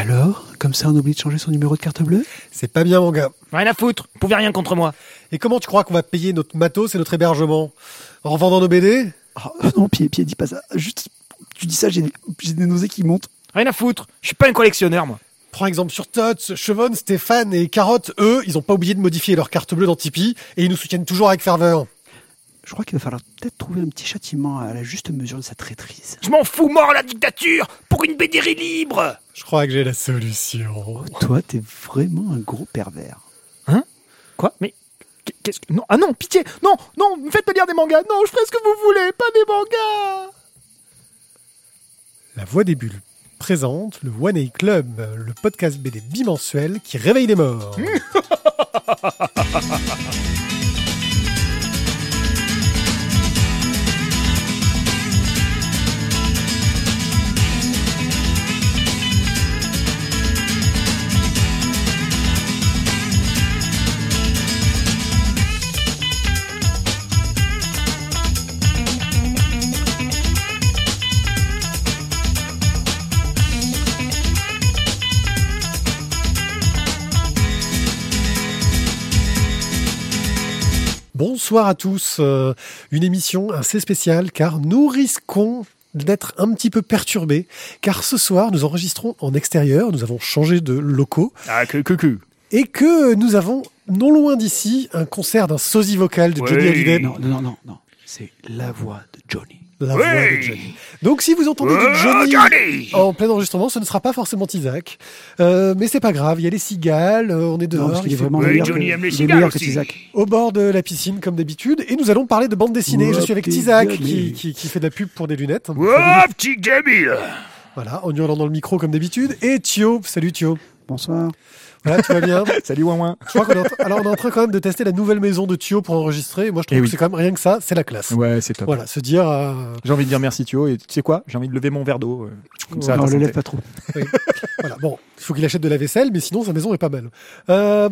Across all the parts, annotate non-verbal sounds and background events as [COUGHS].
Alors, comme ça on oublie de changer son numéro de carte bleue? C'est pas bien, mon gars. Rien à foutre, vous pouvez rien contre moi. Et comment tu crois qu'on va payer notre matos et notre hébergement? En revendant nos BD Oh, Non, Pied, Pied, dis pas ça. Juste, tu dis ça, j'ai des, j'ai des nausées qui montent. Rien à foutre, je suis pas un collectionneur moi. Prends exemple sur Tots, Chevonne, Stéphane et Carotte, eux, ils ont pas oublié de modifier leur carte bleue dans Tipeee et ils nous soutiennent toujours avec ferveur. Je crois qu'il va falloir peut-être trouver un petit châtiment à la juste mesure de sa traîtrise. Je m'en fous mort la dictature pour une BD libre. Je crois que j'ai la solution. Toi, t'es vraiment un gros pervers. Quoi? Mais qu'est-ce que non Ah non, pitié. Non, non, me faites me lire des mangas. Non, je ferai ce que vous voulez, pas des mangas. La Voix des Bulles présente le One A Club, le podcast BD bimensuel qui réveille les morts. [LAUGHS] Bonsoir à tous. Euh, une émission assez spéciale car nous risquons d'être un petit peu perturbés car ce soir nous enregistrons en extérieur, nous avons changé de locaux Ah que que que. et que nous avons non loin d'ici un concert d'un sosie vocal de Johnny Oui. Hallyday, Non, non, non, non, non. C'est la voix de Johnny. La Oui. voix de Johnny. Donc si vous entendez du Oh, Johnny, Johnny en plein enregistrement, ce ne sera pas forcément Isaac, Euh, mais c'est pas grave, il y a les cigales, euh, on est Non, dehors, parce il est vraiment Oui, meilleur, Johnny que, aime les cigales meilleur que aussi. Tizak. au bord de la piscine comme d'habitude et nous allons parler de bande dessinée. Ouais, Je suis avec bien, qui, qui, qui fait de la pub pour des lunettes. Oh, petit Jamil. Voilà, en hurlant dans le micro comme d'habitude. Et Thio, salut Thio. Bonsoir. Voilà, tout va bien. [LAUGHS] Salut ouin ouin. Je crois qu'on est en train- alors on est en train quand même de tester la nouvelle maison de Thio pour enregistrer. Et moi je trouve Eh que oui. c'est quand même rien que ça, c'est la classe. Ouais, c'est top. Voilà, se dire euh, J'ai envie de dire merci Thio et tu sais quoi? J'ai envie de lever mon verre d'eau. euh, comme ça, à non, ta le santé. lève pas trop. voilà, bon, il faut qu'il achète de la vaisselle, mais sinon sa maison est pas mal. Euh,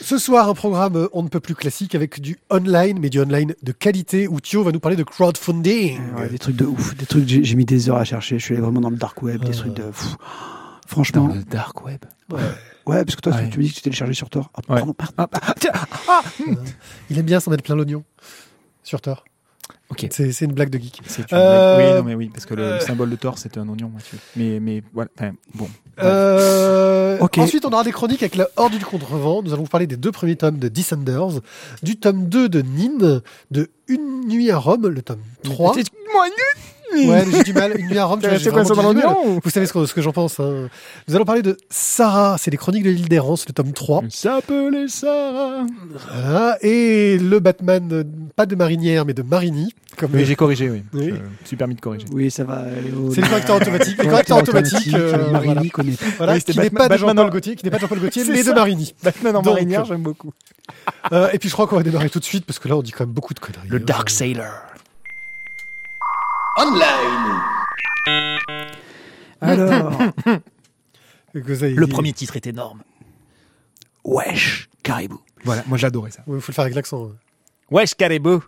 ce soir, un programme euh, on ne peut plus classique avec du online, mais du online de qualité où Thio va nous parler de crowdfunding. Ouais, des trucs de ouf, des trucs que j'ai j'ai mis des heures à chercher. Je suis allé vraiment dans le dark web, des Euh. trucs de. pff. Franchement, Dans le dark web. Ouais, parce que toi, Ouais. tu me dis que tu téléchargé sur Tor. Ah, Ouais. pardon, pardon. Ah, ah, tiens, Il aime bien s'en mettre plein l'oignon sur Thor. Ok. C'est c'est une blague de geek. C'est une Euh, blague. Oui, non, mais oui, parce que le, euh, le symbole de Thor, c'était un oignon, Mathieu. Mais, mais voilà. Enfin, bon. Euh, Ok. Ensuite, on aura des chroniques avec la Horde du Contrevent. Nous allons vous parler des deux premiers tomes de Descenders, du tome 2 de Nin, de Une nuit à Rome, le tome 3. Excuse-moi, Ouais, j'ai du mal. Une nuit à Rome, [LAUGHS] acheté quoi ça dans Vous savez ce que, ce que j'en pense. hein. Nous allons parler de Sarah, c'est les chroniques de l'île d'errance, le tome 3. Ça s'appelait ça. Voilà. Et le Batman, euh, pas de marinière, mais de Marini. Comme Oui, j'ai corrigé, oui. Oui. Euh, Je suis permis de corriger. Oui, ça va. C'est le correcteur automatique. Le correcteur automatique. euh, Marini connaît. Voilà, qui n'est pas de Jean-Paul [LAUGHS] Gaultier, qui n'est pas Jean-Paul Gaultier, mais de. Marini. Batman en marinière, j'aime beaucoup. Euh, et puis je crois qu'on va démarrer tout de suite parce que là on dit quand même beaucoup de conneries. Le hein. Dark Sailor. Alors, [LAUGHS] ça, il Le premier titre est énorme. wesh, caribou. Voilà, moi j'adorais ça. Ouais, Il faut le faire avec l'accent. hein. Wesh caribou.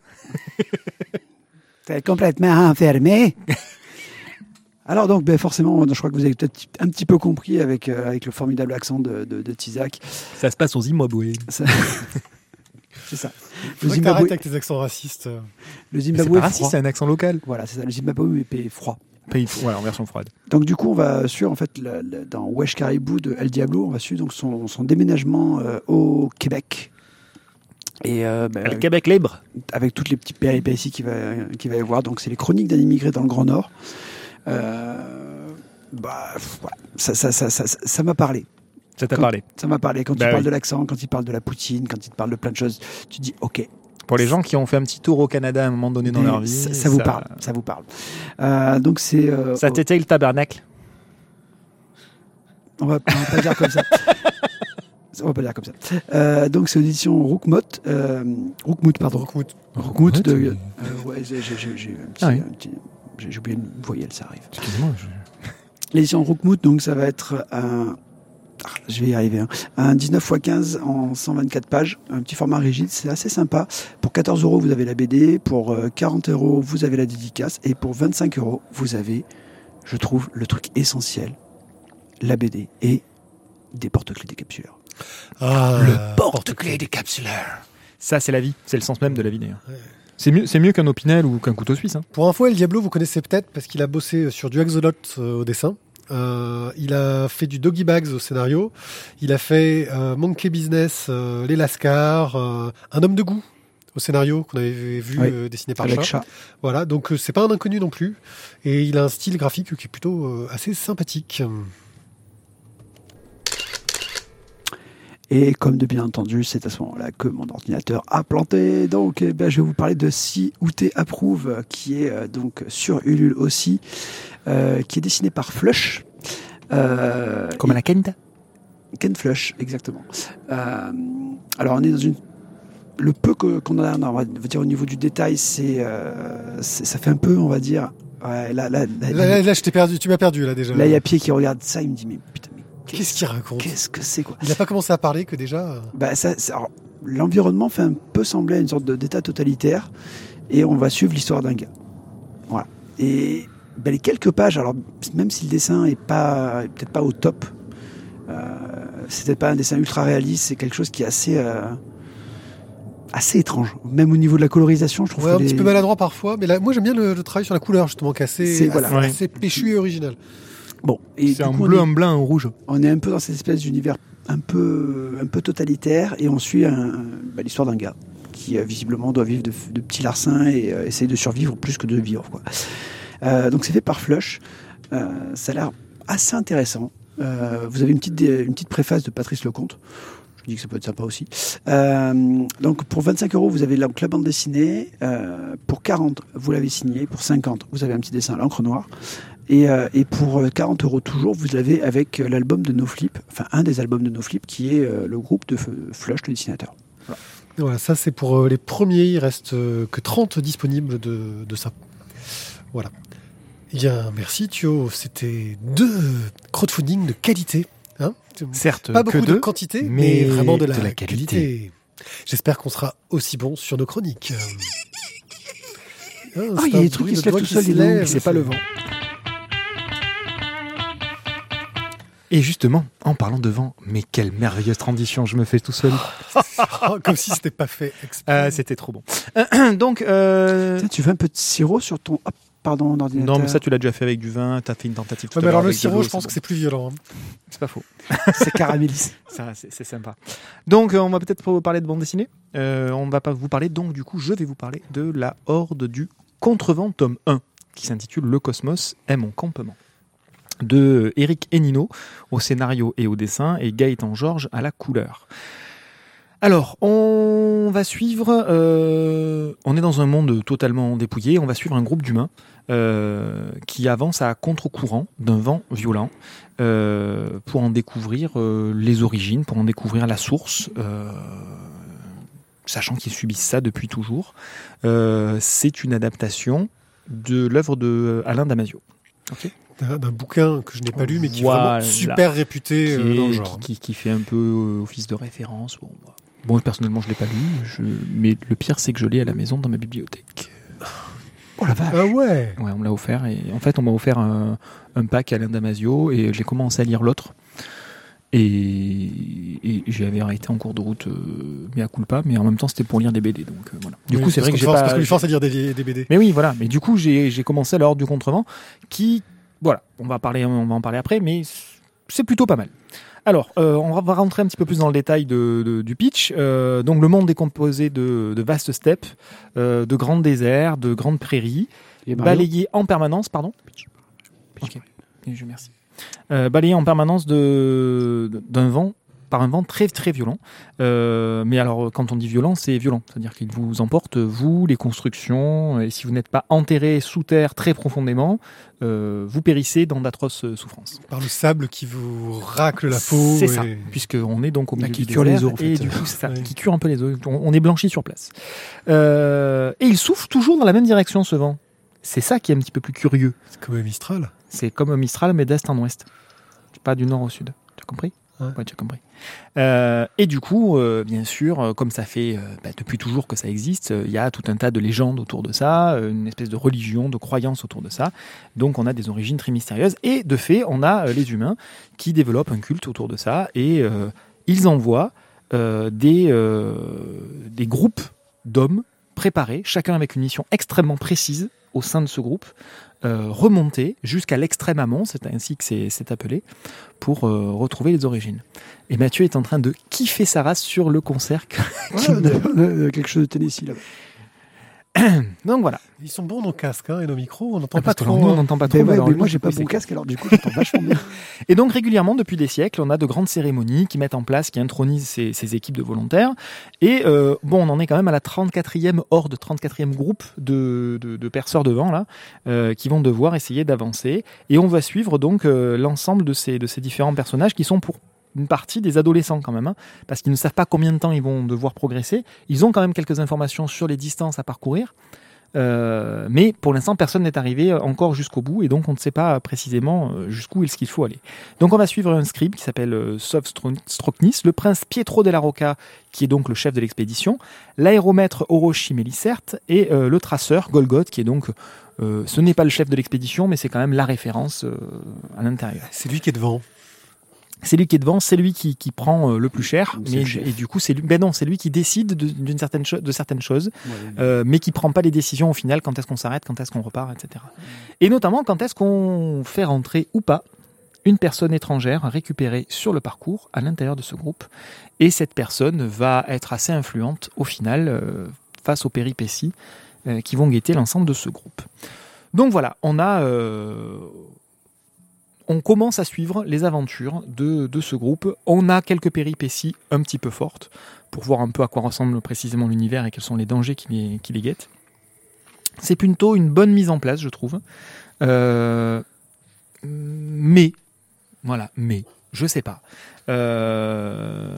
[LAUGHS] T'es complètement enfermé. [LAUGHS] Alors donc, ben forcément, je crois que vous avez peut-être un petit peu compris avec, euh, avec le formidable accent de, de, de Tizak. Ça se passe aux Zimbabwe. Ça- C'est ça. Le Zimbabwe, avec tes accents racistes. euh. le C'est Zimbabwe pas est raciste, froid. c'est un accent local. Voilà, c'est ça. Le Zimbabwe est froid. Pays, voilà, en version froide. Donc du coup, on va suivre en fait le- le- dans Wesh Caribou de El Diablo, on va suivre donc son, son déménagement euh, au Québec. Et euh, ben, Le Québec libre. avec toutes les petites péripéties qu'il va, qu'il va y avoir. Donc, c'est les chroniques d'un immigré dans le Grand Nord. Euh, bah, voilà. ça, ça, ça, ça, ça- ça m'a parlé. Ça t'a parlé. Ça m'a parlé. Quand Bah il parle oui. de l'accent, quand il parle de la poutine, quand il te parle de plein de choses, tu dis OK. Pour les gens qui ont fait un petit tour au Canada à un moment donné dans Mais leur vie. ça, ça vous parle. Ça vous parle. Euh, donc, c'est. euh, Ça t'était le tabernacle. on, va, on va pas dire comme ça. [LAUGHS] On va pas dire comme ça. Euh, donc, c'est audition Roukmout. Euh, pardon. Rockwood. Roukmout de. euh, ouais, j'ai Ah oui. oublié une voyelle, ça arrive. Excusez-moi. je- L'édition Rookmout, donc ça va être un. Ah, Je vais y arriver. hein. Un 19 x 15 en 124 pages, un petit format rigide, c'est assez sympa. Pour 14 euros, vous avez la BD. Pour euh, 40 euros, vous avez la dédicace. Et pour 25 euros, vous avez, je trouve, le truc essentiel la BD et des porte-clés décapsuleurs. Ah, porte-clés décapsuleur. Ça, c'est la vie. C'est le sens même de la vie, d'ailleurs. C'est mieux, c'est mieux qu'un opinel ou qu'un couteau suisse. hein. Pour info, El Diablo, vous connaissez peut-être parce qu'il a bossé sur du Axolot euh, au dessin. Euh, il a fait du Doggy Bags au scénario. Il a fait euh, Monkey Business, euh, Les Lascars, Un homme de goût au scénario qu'on avait vu Oui, dessiné par Chat. chat. Voilà, donc c'est pas un inconnu non plus. Et il a un style graphique qui est plutôt assez sympathique. Et comme de bien entendu, c'est à ce moment-là que mon ordinateur a planté. Donc, eh ben, je vais vous parler de Si Outé Approuve, qui est euh, donc sur Ulule aussi, qui est dessiné par Flush. Euh, Comme à la Kent. Ken Flush, exactement. Euh, alors, on est dans une. Le peu que- qu'on a, on va dire au niveau du détail, c'est, euh, ça fait un peu, on va dire. Ouais, là, là, là, Là, là, là, je t'ai perdu, tu m'as perdu là déjà. là, il y a Pied qui regarde ça, il me dit mais putain, mais Qu'est-ce qu'il raconte qu'est-ce que c'est quoi Il n'a pas commencé à parler que déjà. euh, bah, ça, ça- alors, L'environnement fait un peu sembler à une sorte de- d'état totalitaire et on va suivre l'histoire d'un gars. Voilà. Et bah, les quelques pages, alors même si le dessin est pas est peut-être pas au top, euh, c'est peut-être pas un dessin ultra réaliste, c'est quelque chose qui est assez euh, assez étrange. Même au niveau de la colorisation, je trouve Ouais, un petit peu maladroit parfois, mais là, moi j'aime bien le, le travail sur la couleur justement, qui est assez, C'est- voilà. assez, Ouais. assez péchu et original. Bon, C'est un bleu, est- un blanc, un rouge. on est un peu dans cette espèce d'univers un peu, un peu totalitaire et on suit bah, l'histoire d'un gars qui euh, visiblement doit vivre de, de petits larcins et euh, essayer de survivre plus que de vivre. Quoi. Euh, donc c'est fait par Flush. Euh, ça a l'air assez intéressant. Euh, vous avez une petite, une petite préface de Patrice Lecomte. Je dis que ça peut être sympa aussi. Donc pour 25 euros, vous avez la, la bande dessinée. Pour 40, vous l'avez signé. Pour 50, vous avez un petit dessin à l'encre noire. Et, et pour euh, 40 euros toujours, vous l'avez avec l'album de NoFlip, enfin un des albums de NoFlip, qui est le groupe de Flush, le dessinateur. Voilà, ça c'est pour les premiers, il reste que 30 disponibles de, de ça. Voilà. Eh Bien, merci Thio, c'était deux crowdfunding de qualité. Hein Certes, Pas que beaucoup de deux. quantité, mais, mais vraiment de la, de la qualité. qualité. J'espère qu'on sera aussi bon sur nos chroniques. Ah, Ah, c'est il y a des trucs qui de se lèvent tout qui seuls, se dis donc, lèvent, c'est pas le vent. Et justement, en parlant de vent, mais quelle merveilleuse transition, je me fais tout seul. [LAUGHS] Oh, Comme si c'était pas fait exprès. Euh, C'était trop bon. [CLEARS THROAT] Donc, euh... Tiens, tu veux un peu de sirop sur ton. Hop, pardon, non, mais ça, tu l'as déjà fait avec du vin, t'as fait une tentative tout Ouais, à mais l'heure alors le sirop, je pense que c'est plus violent. hein. c'est pas faux. [LAUGHS] c'est caramélisé. Ça, c'est sympa. Donc, euh, on va peut-être pas parler de bande dessinée. Euh, on va pas vous parler. Donc, du coup, je vais vous parler de la Horde du Contrevent, tome 1, qui s'intitule Le Cosmos est mon campement. De Eric Enino au scénario et au dessin, et Gaëtan Georges à la couleur. Alors, on va suivre. euh, on est dans un monde totalement dépouillé. On va suivre un groupe d'humains euh, qui avance à contre-courant d'un vent violent euh, pour en découvrir euh, les origines, pour en découvrir la source, euh, sachant qu'ils subissent ça depuis toujours. Euh, C'est une adaptation de l'œuvre de Alain Damasio. D'un d'un bouquin que je n'ai pas lu, mais qui est vraiment super réputé qui, dans le est- genre. qui- qui fait un peu office de référence. Bon, bah. Bon, personnellement, je l'ai pas lu, je- mais le pire, c'est que je l'ai à la maison dans ma bibliothèque. Oh la vache. Ah ouais Ouais, on me l'a offert et en fait, on m'a offert un, un pack Alain Damasio et j'ai commencé à lire l'autre. Et, et j'avais arrêté en cours de route, euh, mais à culpa, mais en même temps, c'était pour lire des BD. Donc euh, voilà. Du Oui, coup, c'est parce vrai que j'ai force- pas. Parce lui force à lire des, des BD. Mais oui, voilà. Mais du coup, j'ai j'ai commencé à l'ordre du contrevent, qui, voilà, on va parler, on va en parler après, mais c'est plutôt pas mal. Alors, euh, on va rentrer un petit peu plus dans le détail de, de- du pitch. Euh, donc, le monde est composé de, de vastes steppes, euh, de grands déserts, de grandes prairies, balayées en permanence, pardon. Ok, je merci. Euh, balayées en permanence d'un vent par un vent très très violent. Euh, mais alors, quand on dit violent, c'est violent, c'est-à-dire qu'il vous emporte vous, les constructions, et si vous n'êtes pas enterré sous terre très profondément, euh, vous périssez dans d'atroces euh, souffrances. Par le sable qui vous racle la peau. C'est et- ça, puisqu'on est donc au Bah, milieu qui du cure les os, en et fait. du coup, c'est ça, [LAUGHS] Ouais. qui cure un peu les os. On, on est blanchi sur place. Euh, et il souffle toujours dans la même direction, ce vent. C'est ça qui est un petit peu plus curieux. C'est comme un Mistral. C'est comme un Mistral, mais d'est en ouest. Pas du nord au sud. Tu as compris? Ouais. Tu as compris. Euh, et du coup, euh, bien sûr, euh, comme ça fait bah, depuis toujours que ça existe, il y a tout un tas de légendes autour de ça, une espèce de religion, de croyance autour de ça. Donc on a des origines très mystérieuses. Et de fait, on a les humains qui développent un culte autour de ça et ils envoient des, des groupes d'hommes préparés, chacun avec une mission extrêmement précise au sein de ce groupe, euh, remonter jusqu'à l'extrême amont, c'est ainsi que c'est appelé, pour euh, retrouver les origines. Et Mathieu est en train de kiffer sa race sur le concert. Ouais, [LAUGHS] quelque chose de Tennessee là. [COUGHS] Donc voilà. Ils sont bons nos casques hein, et nos micros, on n'entend Ah, pas parce que trop. nous, on hein. n'entend pas trop. Ouais, mais lui, moi j'ai pas bon casque alors du coup j'entends vachement bien. [LAUGHS] Et donc régulièrement, depuis des siècles, on a de grandes cérémonies qui mettent en place, qui intronisent ces, ces équipes de volontaires. Et euh, bon, on en est quand même à la 34e horde, 34e groupe de, de, de perceurs de vent là, euh, qui vont devoir essayer d'avancer. Et on va suivre donc euh, l'ensemble de ces, de ces différents personnages qui sont pour une partie des adolescents quand même, hein, parce qu'ils ne savent pas combien de temps ils vont devoir progresser. Ils ont quand même quelques informations sur les distances à parcourir. Euh, mais pour l'instant, personne n'est arrivé encore jusqu'au bout et donc on ne sait pas précisément euh, jusqu'où est-ce qu'il faut aller. Donc on va suivre un scribe qui s'appelle euh, Sov Stro- Stroknis, le prince Pietro della Rocca, qui est donc le chef de l'expédition, l'aéromètre Orochi Mélicert et le traceur Golgoth, qui est donc, ce n'est pas le chef de l'expédition, mais c'est quand même la référence à l'intérieur. C'est lui qui est devant. C'est lui qui est devant, c'est lui qui, qui prend euh, le plus cher, mais, le et du coup c'est lui, ben non, c'est lui qui décide de- d'une certaine cho- de certaines choses. Euh, mais qui prend pas les décisions au final quand est-ce qu'on s'arrête, quand est-ce qu'on repart, etc. Et notamment quand est-ce qu'on fait rentrer ou pas une personne étrangère récupérée sur le parcours à l'intérieur de ce groupe. Et cette personne va être assez influente au final euh, face aux péripéties euh, qui vont guetter l'ensemble de ce groupe. Donc voilà, on a... euh, on commence à suivre les aventures de, ce groupe. On a quelques péripéties un petit peu fortes pour voir un peu à quoi ressemble précisément l'univers et quels sont les dangers qui les, guettent. C'est plutôt une bonne mise en place, je trouve. Euh, mais, voilà, mais, je sais pas. Euh,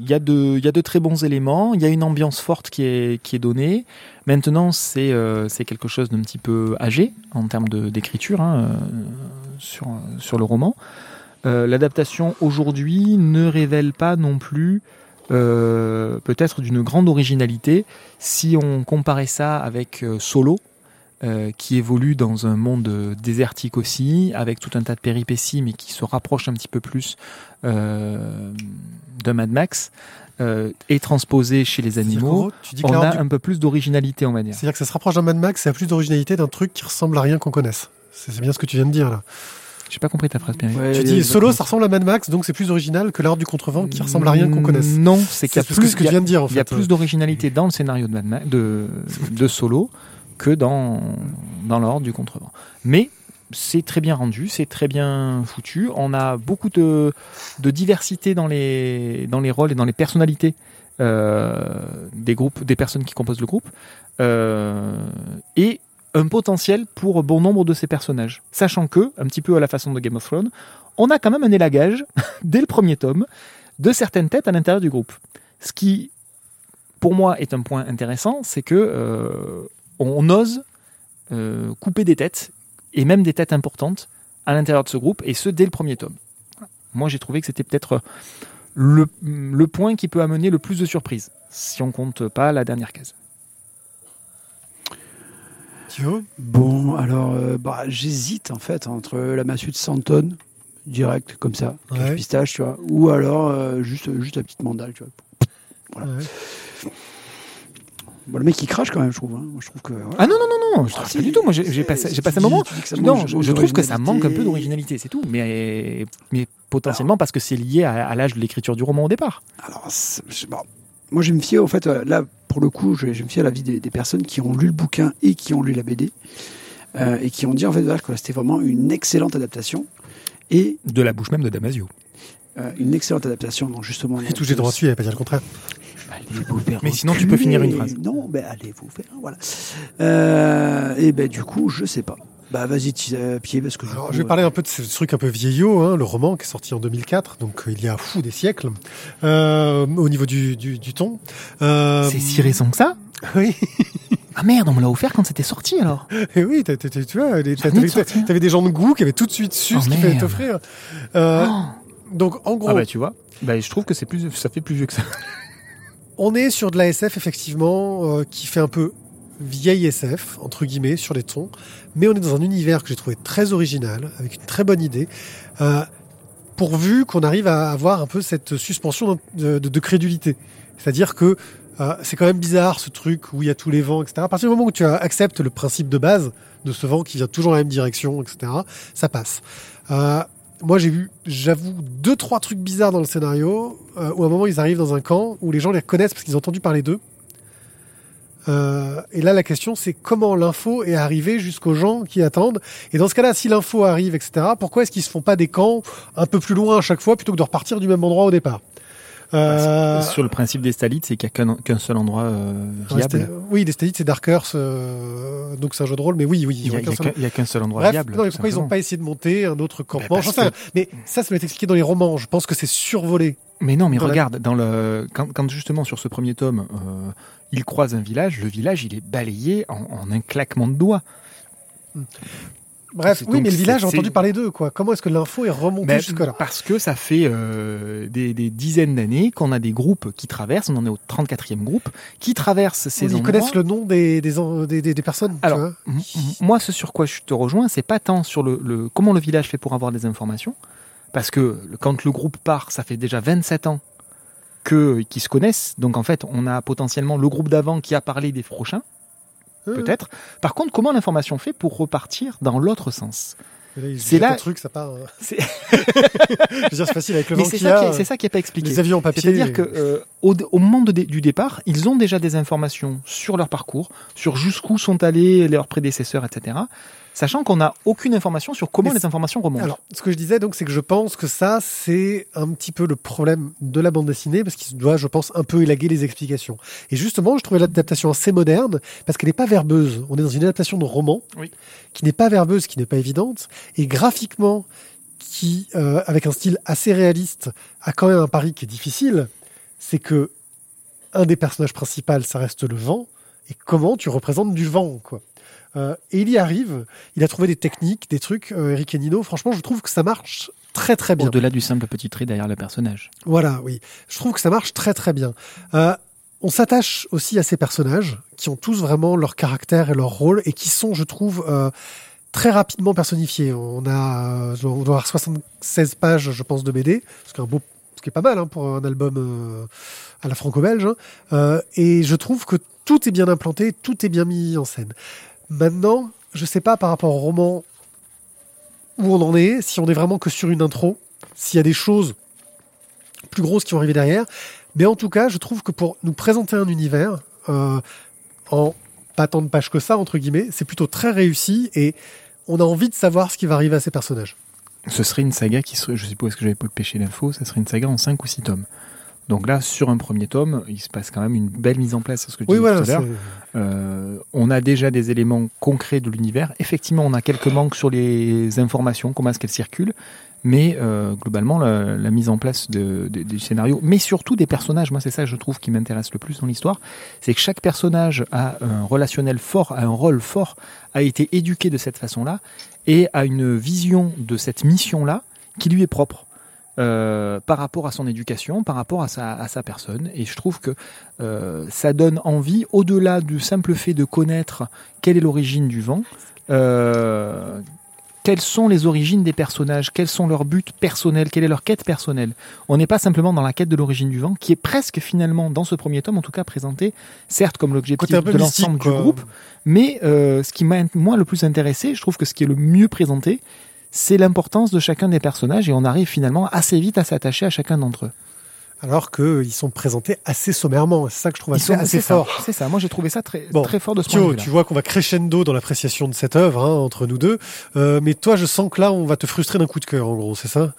Il y, a de- il y a de très bons éléments, il y a une ambiance forte qui est, donnée. Maintenant, c'est euh, c'est quelque chose d'un petit peu âgé en termes d'écriture hein, euh, sur, sur le roman. Euh, L'adaptation aujourd'hui ne révèle pas non plus euh, peut-être d'une grande originalité si on comparait ça avec euh, Solo, euh, qui évolue dans un monde désertique aussi, avec tout un tas de péripéties, mais qui se rapproche un petit peu plus euh, de Mad Max, euh, et transposé chez les animaux. tu dis On a du- un peu plus d'originalité, on va dire. C'est-à-dire que ça se rapproche d'un Mad Max, ça a plus d'originalité d'un truc qui ressemble à rien qu'on connaisse. C'est bien ce que tu viens de dire là. J'ai pas compris ta phrase, Pierre. Ouais, tu dis Solo, ça ressemble à Mad Max, donc c'est plus original que l'Horde du Contrevent qui ressemble à rien qu'on connaisse. Non, c'est qu'il y a plus, ce que tu viens de dire en il y a fait. plus d'originalité dans le scénario de, Mad Ma- de, de Solo que dans, dans l'ordre du contrevent. Mais c'est très bien rendu, c'est très bien foutu. On a beaucoup de, de diversité dans les, dans les rôles et dans les personnalités euh, des groupes, des personnes qui composent le groupe. Euh, et un potentiel pour bon nombre de ces personnages. Sachant que, un petit peu à la façon de Game of Thrones, on a quand même un élagage, [LAUGHS] dès le premier tome, de certaines têtes à l'intérieur du groupe. Ce qui, pour moi, est un point intéressant, c'est que euh, on ose euh, couper des têtes, et même des têtes importantes, à l'intérieur de ce groupe, et ce, dès le premier tome. Moi, j'ai trouvé que c'était peut-être le, le point qui peut amener le plus de surprises, si on compte pas la dernière case. Bon, alors, euh, bah, j'hésite en fait entre la massue de Santon, direct comme ça, Ouais. pistache, tu vois, ou alors euh, juste, juste la petite mandale, tu vois. Voilà. Ouais. Bon, le mec il crache quand même, je trouve. hein. Moi, je trouve que. voilà. Ah non, non, non, non, je Ah, pas du tout. Moi, j'ai passé, j'ai passé un moment. Non, je, je trouve que ça manque un peu d'originalité. c'est tout. Mais, mais potentiellement parce que c'est lié à, à l'âge de l'écriture du roman au départ. Alors, bon, moi, je me fier, en fait, euh, là, pour le coup, je, me fier à l'avis des, des personnes qui ont lu le bouquin et qui ont lu la BD, euh, et qui ont dit, en fait, voilà, que c'était vraiment une excellente adaptation, et De la bouche même de Damasio. euh, une excellente adaptation, donc justement. Et tout j'ai droit dessus, avait pas dire le contraire. Allez vous faire Mais sinon, tu peux finir une phrase. Non, ben allez vous faire, voilà. Euh, et ben du coup, je sais pas. Bah vas-y, euh, pied, parce que du Alors, je vais euh, parler un peu de ce truc un peu vieillot, hein, le roman qui est sorti en 2004, donc euh, il y a fou des siècles, euh, au niveau du, du, du ton. Euh, C'est si récent que ça [LAUGHS] Oui, Ah merde, on me l'a offert quand c'était sorti alors. [LAUGHS] et oui, t'as- t'as- t'as- tu vois, t'avais des gens de goût qui avaient tout de suite su Oh, ce qu'il fallait t'offrir. Euh, Oh. Donc en gros, Ah bah tu vois, bah, je trouve que c'est plus, ça fait plus vieux que ça. [LAUGHS] on est sur de la SF effectivement euh, qui fait un peu vieille SF entre guillemets sur les tons, mais on est dans un univers que j'ai trouvé très original avec une très bonne idée. Euh, pourvu qu'on arrive à avoir un peu cette suspension de, crédulité. C'est-à-dire que euh, c'est quand même bizarre ce truc où il y a tous les vents, etc. À partir du moment où tu acceptes le principe de base de ce vent qui vient toujours dans la même direction, etc., ça passe. Euh, moi, j'ai vu, j'avoue, deux, trois trucs bizarres dans le scénario, où à un moment, ils arrivent dans un camp où les gens les reconnaissent parce qu'ils ont entendu parler d'eux. Euh, et là, la question, c'est comment l'info est arrivée jusqu'aux gens qui attendent. Et dans ce cas-là, si l'info arrive, etc., pourquoi est-ce qu'ils se font pas des camps un peu plus loin à chaque fois plutôt que de repartir du même endroit au départ? Euh, Sur le principe des stalites, c'est qu'il n'y a qu'un seul endroit euh, viable. oui, des Stadites, c'est Dark Earth, euh, donc c'est un jeu de rôle, mais oui, oui, Il n'y a, qu'un- seul endroit Bref, viable. non, mais tout pourquoi ils n'ont pas essayé de monter un autre campement rien. que- Mais ça, ça doit être expliqué dans les romans. Je pense que c'est survolé. Mais non, mais Dans la- regarde, dans le quand, quand justement sur ce premier tome, il croise un village, le village il est balayé en, en un claquement de doigts. Bref, oui, donc- mais le village a entendu parler d'eux, quoi. Comment est-ce que l'info est remontée Ben, jusque-là? parce que ça fait euh, des, des dizaines d'années qu'on a des groupes qui traversent, on en est au 34e groupe, qui traversent ces Ils endroits. connaissent le nom des, personnes, Alors, Moi, ce sur quoi je te rejoins, c'est pas tant sur le, le- comment le village fait pour avoir des informations, parce que quand le groupe part, ça fait déjà 27 ans que qu'ils se connaissent, donc en fait, on a potentiellement le groupe d'avant qui a parlé des prochains, Euh, peut-être. Par contre, comment l'information fait pour repartir dans l'autre sens? Et là, c'est là- un truc, ça part. hein. [LAUGHS] C'est- Je veux dire, c'est facile avec le Mais vent c'est ça, qui a. est- c'est ça qui n'est pas expliqué. Les avions en papier. C'est-à-dire que euh, au, au moment de du départ, ils ont déjà des informations sur leur parcours, sur jusqu'où sont allés leurs prédécesseurs, etc. Sachant qu'on n'a aucune information sur comment les informations remontent. Alors, ce que je disais, donc, c'est que je pense que ça, c'est un petit peu le problème de la bande dessinée, parce qu'il doit, je pense, un peu élaguer les explications. Et justement, je trouvais l'adaptation assez moderne, parce qu'elle n'est pas verbeuse. On est dans une adaptation de roman, Oui. qui n'est pas verbeuse, qui n'est pas évidente, et graphiquement, qui, euh, avec un style assez réaliste, a quand même un pari qui est difficile, c'est que un des personnages principaux, ça reste le vent, et comment tu représentes du vent, quoi? Euh, et il y arrive, il a trouvé des techniques, des trucs, euh, Eric et Nino, franchement, je trouve que ça marche très très bien. Au-delà du simple petit trait derrière le personnage. Voilà, oui. Je trouve que ça marche très très bien. Euh, on s'attache aussi à ces personnages qui ont tous vraiment leur caractère et leur rôle et qui sont, je trouve, très rapidement personnifiés. On a, on doit avoir 76 pages, je pense, de BD, ce qui est un beau, ce qui est pas mal hein, pour un album euh, à la franco-belge. hein. Euh, et je trouve que tout est bien implanté, tout est bien mis en scène. Maintenant, je sais pas par rapport au roman où on en est, si on est vraiment que sur une intro, s'il y a des choses plus grosses qui vont arriver derrière. Mais en tout cas, je trouve que pour nous présenter un univers euh, en pas tant de pages que ça, entre guillemets, c'est plutôt très réussi et on a envie de savoir ce qui va arriver à ces personnages. Ce serait une saga qui serait, je est-ce que j'avais pas pêché l'info, ça serait une saga en 5 ou 6 tomes. Donc là, sur un premier tome, il se passe quand même une belle mise en place, ce que je Oui, disais voilà. tout à l'heure. Euh, on a déjà des éléments concrets de l'univers. Effectivement, on a quelques manques sur les informations, comment est-ce qu'elles circulent. Mais euh, globalement, la, la mise en place de, de- du scénario, mais surtout des personnages, moi c'est ça que je trouve qui m'intéresse le plus dans l'histoire, c'est que chaque personnage a un relationnel fort, a un rôle fort, a été éduqué de cette façon-là et a une vision de cette mission-là qui lui est propre. Euh, par rapport à son éducation, par rapport à sa, à sa personne. Et je trouve que euh, ça donne envie, au-delà du simple fait de connaître quelle est l'origine du vent, euh, quelles sont les origines des personnages, quels sont leurs buts personnels, quelle est leur quête personnelle. On n'est pas simplement dans la quête de l'origine du vent, qui est presque finalement, dans ce premier tome, en tout cas présenté, certes comme l'objectif de l'ensemble du groupe, mais euh, ce qui m'a moi le plus intéressé, je trouve que ce qui est le mieux présenté, c'est l'importance de chacun des personnages et on arrive finalement assez vite à s'attacher à chacun d'entre eux. Alors qu'ils sont présentés assez sommairement. C'est ça que je trouve assez, sont fort. C'est ça. Moi, j'ai trouvé ça très, Bon, très fort de ce point de Thio, vue-là. tu vois qu'on va crescendo dans l'appréciation de cette œuvre hein, entre nous deux. Euh, mais toi, je sens que là, on va te frustrer d'un coup de cœur, en gros, c'est ça?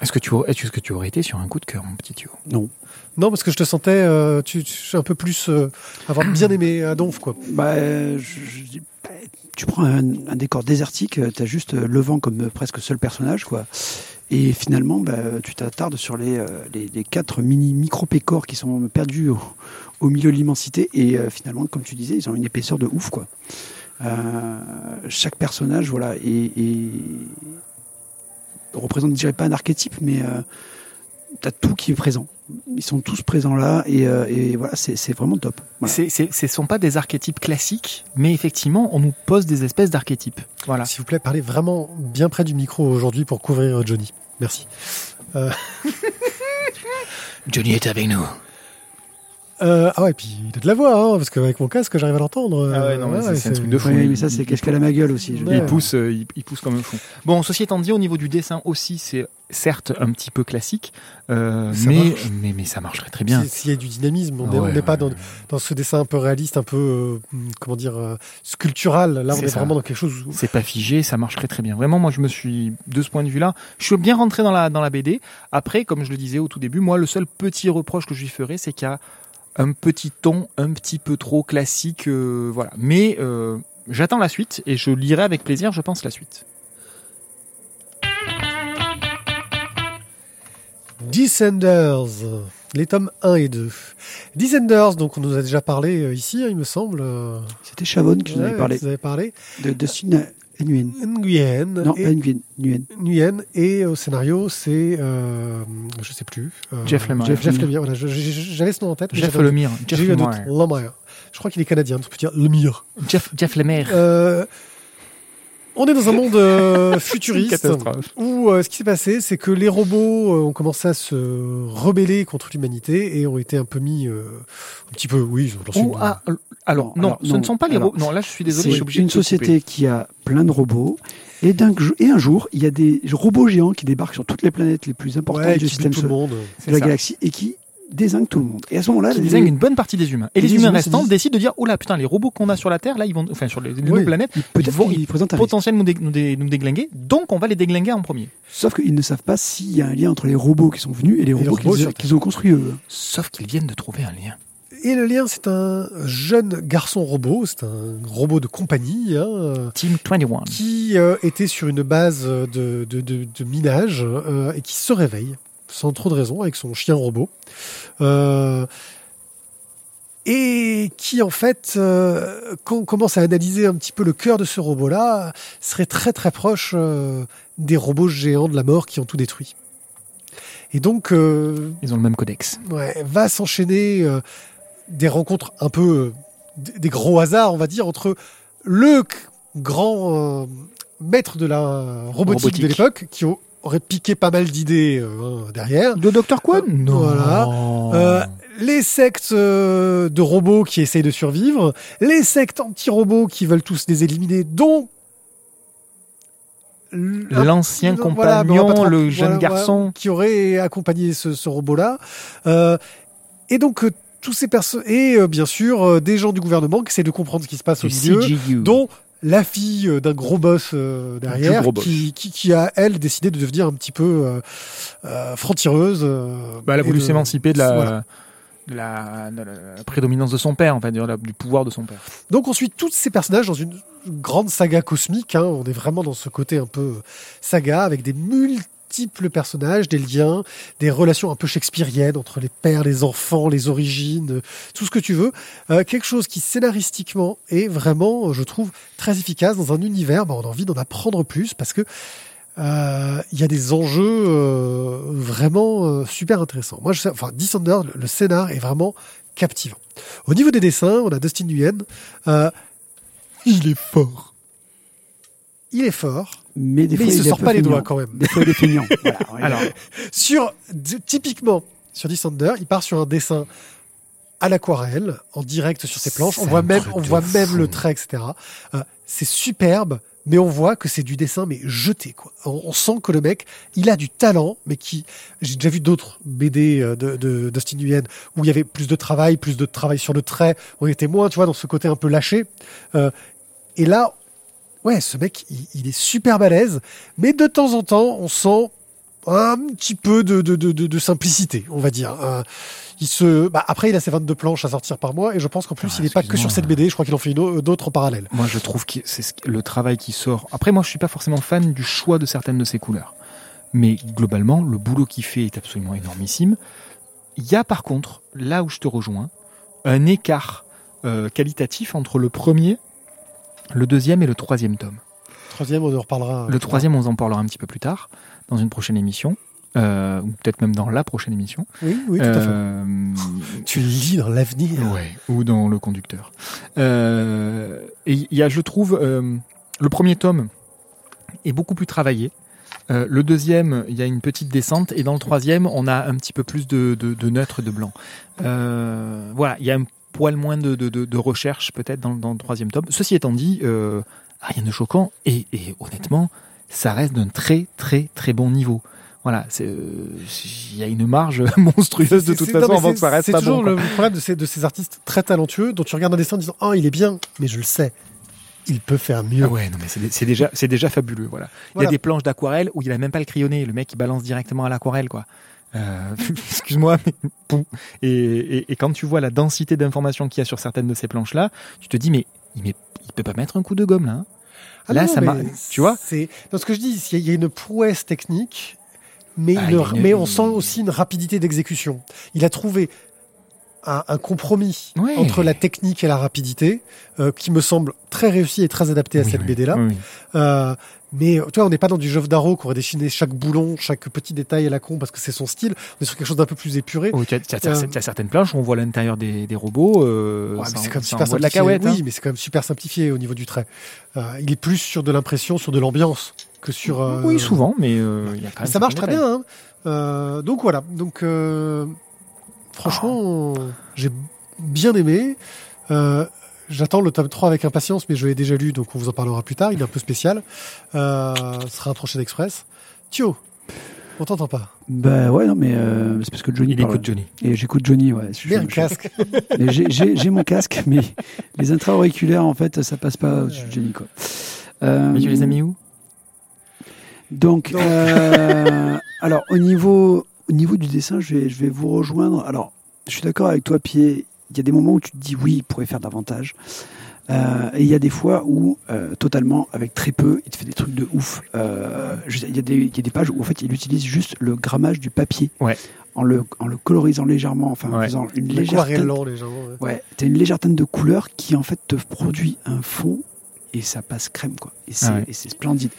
Est-ce que tu aurais, est-ce que tu aurais été sur un coup de cœur, mon petit Thio? Non. Non, parce que je te sentais euh, tu, tu- un peu plus euh, avoir bien aimé Adonf, quoi. Bah, je- je dis, bah, tu prends un, décor désertique, tu as juste euh, le vent comme euh, presque seul personnage, quoi. Et finalement, bah, tu t'attardes sur les, euh, quatre mini micro-pécores qui sont perdus au, milieu de l'immensité. Et euh, finalement, comme tu disais, ils ont une épaisseur de ouf, quoi. Euh, chaque personnage, voilà, représente, je dirais pas un archétype, mais euh, t'as tout qui est présent. Ils sont tous présents là et, euh, et voilà, c'est vraiment top. Voilà. Ce sont pas des archétypes classiques, mais effectivement, on nous pose des espèces d'archétypes. Voilà. S'il vous plaît, parlez vraiment bien près du micro aujourd'hui pour couvrir euh, Johnny. Merci. [LAUGHS] Johnny est avec nous. Euh, ah ouais, puis il a de la voix, hein, parce qu'avec mon casque, j'arrive à l'entendre. Ah ouais, non, mais c'est- c'est un truc de fou. Oui, mais ça c'est qu'est-ce qu'elle a ma gueule aussi. je. Il pousse, euh, il, il pousse comme un fou. Bon, ceci étant dit, au niveau du dessin aussi, c'est certes un petit peu classique, euh, Ça mais, marche. mais mais ça marcherait très bien. Si- S'il y a du dynamisme, on n'est ouais, on n'est pas dans, dans ce dessin un peu réaliste, un peu, euh, comment dire, euh, sculptural. Là, on est ça. vraiment dans quelque chose où... C'est pas figé, ça marcherait très bien. Vraiment, moi, je me suis, de ce point de vue-là, je suis bien rentré dans la, dans la BD. Après, comme je le disais au tout début, moi, le seul petit reproche que je lui ferais, c'est qu'il y a un petit ton un petit peu trop classique, euh, voilà. Mais euh, j'attends la suite et je lirai avec plaisir, je pense, la suite. Descenders, les tomes 1 et 2. Descenders, donc on nous a déjà parlé euh, ici, hein, il me semble. C'était Chavonne qui nous avait parlé Vous avez parlé. de Dustin Nguyen. Nguyen. Non, et, Nguyen, Nguyen. Nguyen, et au scénario, c'est, euh, je sais plus. euh, Jeff Lemire. Jeff, Jeff Lemire, voilà, j'avais ce nom en tête. Jeff. Lemire. Jeff. Lemire. Lemire. Je crois qu'il est canadien, donc je peux dire Lemire. Jeff, Jeff Lemire. Euh, on est dans un monde euh, [LAUGHS] futuriste Catastrophe. où euh, ce qui s'est passé, c'est que les robots euh, ont commencé à se rebeller contre l'humanité et ont été un peu mis euh, un petit peu, oui, ils ont lancé Ou une- ah, alors, Non, alors, ce non, ne sont pas les robots. Non, là, je suis désolé, C'est obligé une de te couper. société qui a plein de robots. Et, d'un, et un jour, il y a des robots géants qui débarquent sur toutes les planètes les plus importantes ouais, du système solaire- de la ça. galaxie et qui désinguent tout le monde. Et à ce moment-là, qui les- désigne une bonne partie des humains. Et les les, humains restants disent- décident de dire oh là putain les robots qu'on a sur la Terre là ils vont enfin sur les, les Oui. nouvelles planètes peut-être ils vont qu'ils présentent un risque. potentiellement nous, dé- nous, dé- nous déglinguer donc on va les déglinguer en premier. Sauf qu'ils ne savent pas s'il y a un lien entre les robots qui sont venus et les robots, robots qu'ils, ont construits eux. Sauf qu'ils viennent de trouver un lien. Et le lien, c'est un jeune garçon robot, c'est un robot de compagnie, hein, Team 21. qui euh, était sur une base de, de, de, de minage euh, et qui se réveille sans trop de raison avec son chien robot. Euh, et qui en fait, euh, quand on commence à analyser un petit peu le cœur de ce robot-là, serait très très proche euh, des robots géants de la mort qui ont tout détruit. Et donc, euh, Ils ont le même codex. ouais, va s'enchaîner euh, des rencontres un peu euh, des gros hasards, on va dire, entre le grand euh, maître de la robotique, Robotique. de l'époque, qui au- aurait piqué pas mal d'idées euh, derrière, De Dr. Quan Non. Voilà. Euh, les sectes euh, de robots qui essayent de survivre, les sectes anti-robots qui veulent tous les éliminer, dont L'ancien voilà, on compagnon, le jeune voilà, garçon. qui aurait accompagné ce, ce robot-là. Euh, et donc, euh, tous ces personnes, et euh, bien sûr, euh, des gens du gouvernement qui essaient de comprendre ce qui se passe au milieu, dont la fille euh, d'un gros boss euh, derrière, gros boss. qui, qui, qui a, elle, décidé de devenir un petit peu euh, euh, franc-tireuse. Bah, elle a voulu de- s'émanciper de la, Voilà. de, la, de la prédominance de son père, en fait, de la- du pouvoir de son père. Donc on suit tous ces personnages dans une grande saga cosmique. hein. On est vraiment dans ce côté un peu saga avec des multiples personnages, des liens, des relations un peu shakespeariennes entre les pères, les enfants, les origines, euh, tout ce que tu veux. Euh, quelque chose qui scénaristiquement est vraiment, je trouve, très efficace dans un univers. Bah, on a envie d'en apprendre plus parce que euh, il y a des enjeux euh, vraiment euh, super intéressants. Moi, je sais, enfin, Descender, le, le scénar est vraiment captivant. Au niveau des dessins, on a Dustin Nguyen. Euh, il est fort. Il est fort, Mais des mais fois, il se sort pas les doigts quand même. Des fois, il est feignant. [LAUGHS] Voilà. Alors, Sur, typiquement, sur Descender, il part sur un dessin à l'aquarelle, en direct sur ses planches. On voit même, on voit même le trait, etc. Euh, c'est superbe, mais on voit que c'est du dessin, mais jeté, quoi. On, on sent que le mec, il a du talent, mais qui, j'ai déjà vu d'autres BD euh, de, de Dustin Nguyen où il y avait plus de travail, plus de travail sur le trait. On était moins, tu vois, dans ce côté un peu lâché. Euh, et là, ouais, ce mec, il, il est super balèze, mais de temps en temps, on sent un petit peu de, de, de, de, de simplicité, on va dire. Euh, il se, bah, après, il a ses 22 planches à sortir par mois, et je pense qu'en plus, Ah, il n'est pas que sur cette BD. Je crois qu'il en fait une d'autres en parallèle. moi, je trouve que c'est ce- le travail qui sort. Après, moi, je suis pas forcément fan du choix de certaines de ses couleurs. Mais globalement, le boulot qu'il fait est absolument énormissime. Il y a par contre, là où je te rejoins, un écart euh, qualitatif entre le premier, le deuxième et le troisième tome. Troisième, on en reparlera. Le troisième, on en parlera un petit peu plus tard. dans une prochaine émission, euh, ou peut-être même dans la prochaine émission. Oui, oui, tout à fait. Euh, Tu lis dans l'avenir. Ouais, ou dans le conducteur. Euh, et il y a, je trouve, euh, le premier tome est beaucoup plus travaillé. Euh, le deuxième, il y a une petite descente, et dans le troisième, on a un petit peu plus de, de, de neutre, de blanc. Euh, voilà, il y a un poil moins de, de, de, de recherche peut-être dans, dans le troisième tome. Ceci étant dit, euh, rien de choquant, et, et honnêtement, ça reste d'un très très très bon niveau. Voilà, c'est, euh, il y a une marge [LAUGHS] monstrueuse de toute façon non, avant c'est- que ça reste pas toujours bon. le problème de ces, de ces artistes très talentueux dont tu regardes un dessin en disant Ah, il est bien, mais je le sais. Il peut faire mieux. Ah ouais, non mais c'est déjà c'est déjà fabuleux, voilà. Il y a des planches d'aquarelle où il a même pas le crayonné, le mec il balance directement à l'aquarelle quoi. Euh, [LAUGHS] Excuse-moi, et, et, et quand tu vois la densité d'informations qu'il y a sur certaines de ces planches là, tu te dis mais il, met, il peut pas mettre un coup de gomme là. hein Ah Là, non, ça m'a- tu vois c'est dans ce que je dis, il y a- il y a une prouesse technique, mais, Ah, une- une- mais on sent aussi une rapidité d'exécution. Il a trouvé un, un compromis Ouais. entre la technique et la rapidité, euh, qui me semble très réussi et très adapté à Oui, cette oui, BD là. oui. Euh, mais tu vois, on n'est pas dans du Geoff Darrow qui aurait dessiné chaque boulon, chaque petit détail à la con parce que c'est son style. On est sur quelque chose d'un peu plus épuré. Oh, tu as, Euh, as certaines planches où on voit l'intérieur des, des robots. Euh, Ouais, c'est quand même super envoie de la simplifié. hein. Oui, mais c'est quand même super simplifié au niveau du trait. Euh, il est plus sur de l'impression, sur de l'ambiance que sur. euh, Oui, souvent, mais euh, il y a quand mais même. ça marche très bien. Hein. Euh, donc voilà. Donc euh, franchement, j'ai bien aimé. Euh, J'attends le tome 3 avec impatience, mais je l'ai déjà lu, donc on vous en parlera plus tard. Il est un peu spécial. Euh, ce sera un prochain express. Thio, on t'entend pas. Bah ouais, non, mais euh, c'est parce que Johnny Il parle. écoute Johnny. Et j'écoute Johnny, ouais. Je- Mets un je- casque. mais j'ai- J'ai j'ai mon casque, mais les intra-auriculaires, en fait, ça passe pas au-dessus de Johnny, quoi. Euh, Mais tu les as mis où? Donc, Donc. euh, alors au niveau, au niveau du dessin, je vais, je vais vous rejoindre. Alors, je suis d'accord avec toi, Pierre. Il y a des moments où tu te dis oui, il pourrait faire davantage. Euh, et il y a des fois où, euh, totalement, avec très peu, il te fait des trucs de ouf. Euh, il, y a des, il y a des pages où, en fait, il utilise juste le grammage du papier. Ouais. En le, en le colorisant légèrement, enfin, en Ouais. faisant une légère teinte. Les gens. ouais. Ouais, t'as une légère teinte de couleur qui, en fait, te produit un fond et ça passe crème, quoi. Et c'est Ah ouais. splendide.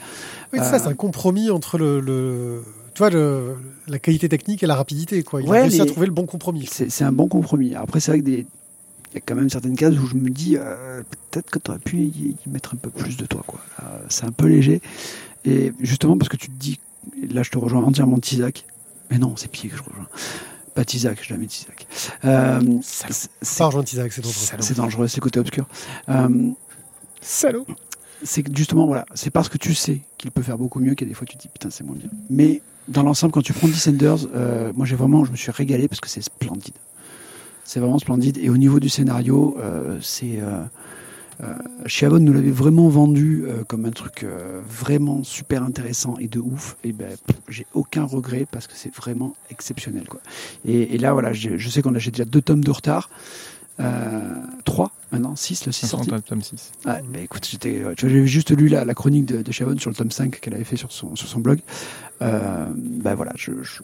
Oui, c'est Euh, ça, c'est un compromis entre le, le tu vois, le, la qualité technique et la rapidité. Quoi. Il Ouais, a réussi à trouver le bon compromis. C'est un bon compromis. Après, c'est vrai que des- il y a quand même certaines cases où je me dis euh, peut-être que tu aurais pu y, y mettre un peu plus de toi. quoi. Là, C'est un peu léger. Et justement, parce que tu te dis, là, je te rejoins entièrement Tizak. Mais non, c'est pied que je rejoins. Pas Tizak, je l'avie Tizak. Euh, Pas rejoindre c'est dangereux. c'est dangereux, c'est le côté obscur. Euh, Salaud. c'est justement, voilà, c'est parce que tu sais qu'il peut faire beaucoup mieux qu'il y a des fois tu te dis putain, c'est moins bien. Mais dans l'ensemble, quand tu prends Descenders, euh, moi j'ai vraiment, je me suis régalé parce que c'est splendide. C'est vraiment splendide. Et au niveau du scénario, euh, c'est. Euh, euh, Chiavon nous l'avait vraiment vendu euh, comme un truc euh, vraiment super intéressant et de ouf. Et ben, j'ai aucun regret parce que c'est vraiment exceptionnel. Quoi. Et, et là, voilà, je, sais qu'on a déjà deux tomes de retard. Euh, trois maintenant, six, le 6 sorti. Tome 6. Ouais, bah écoute, j'étais, j'avais juste lu la, la chronique de, de Chavon sur le tome 5 qu'elle avait fait sur son, sur son blog. Euh, bah voilà, je, je,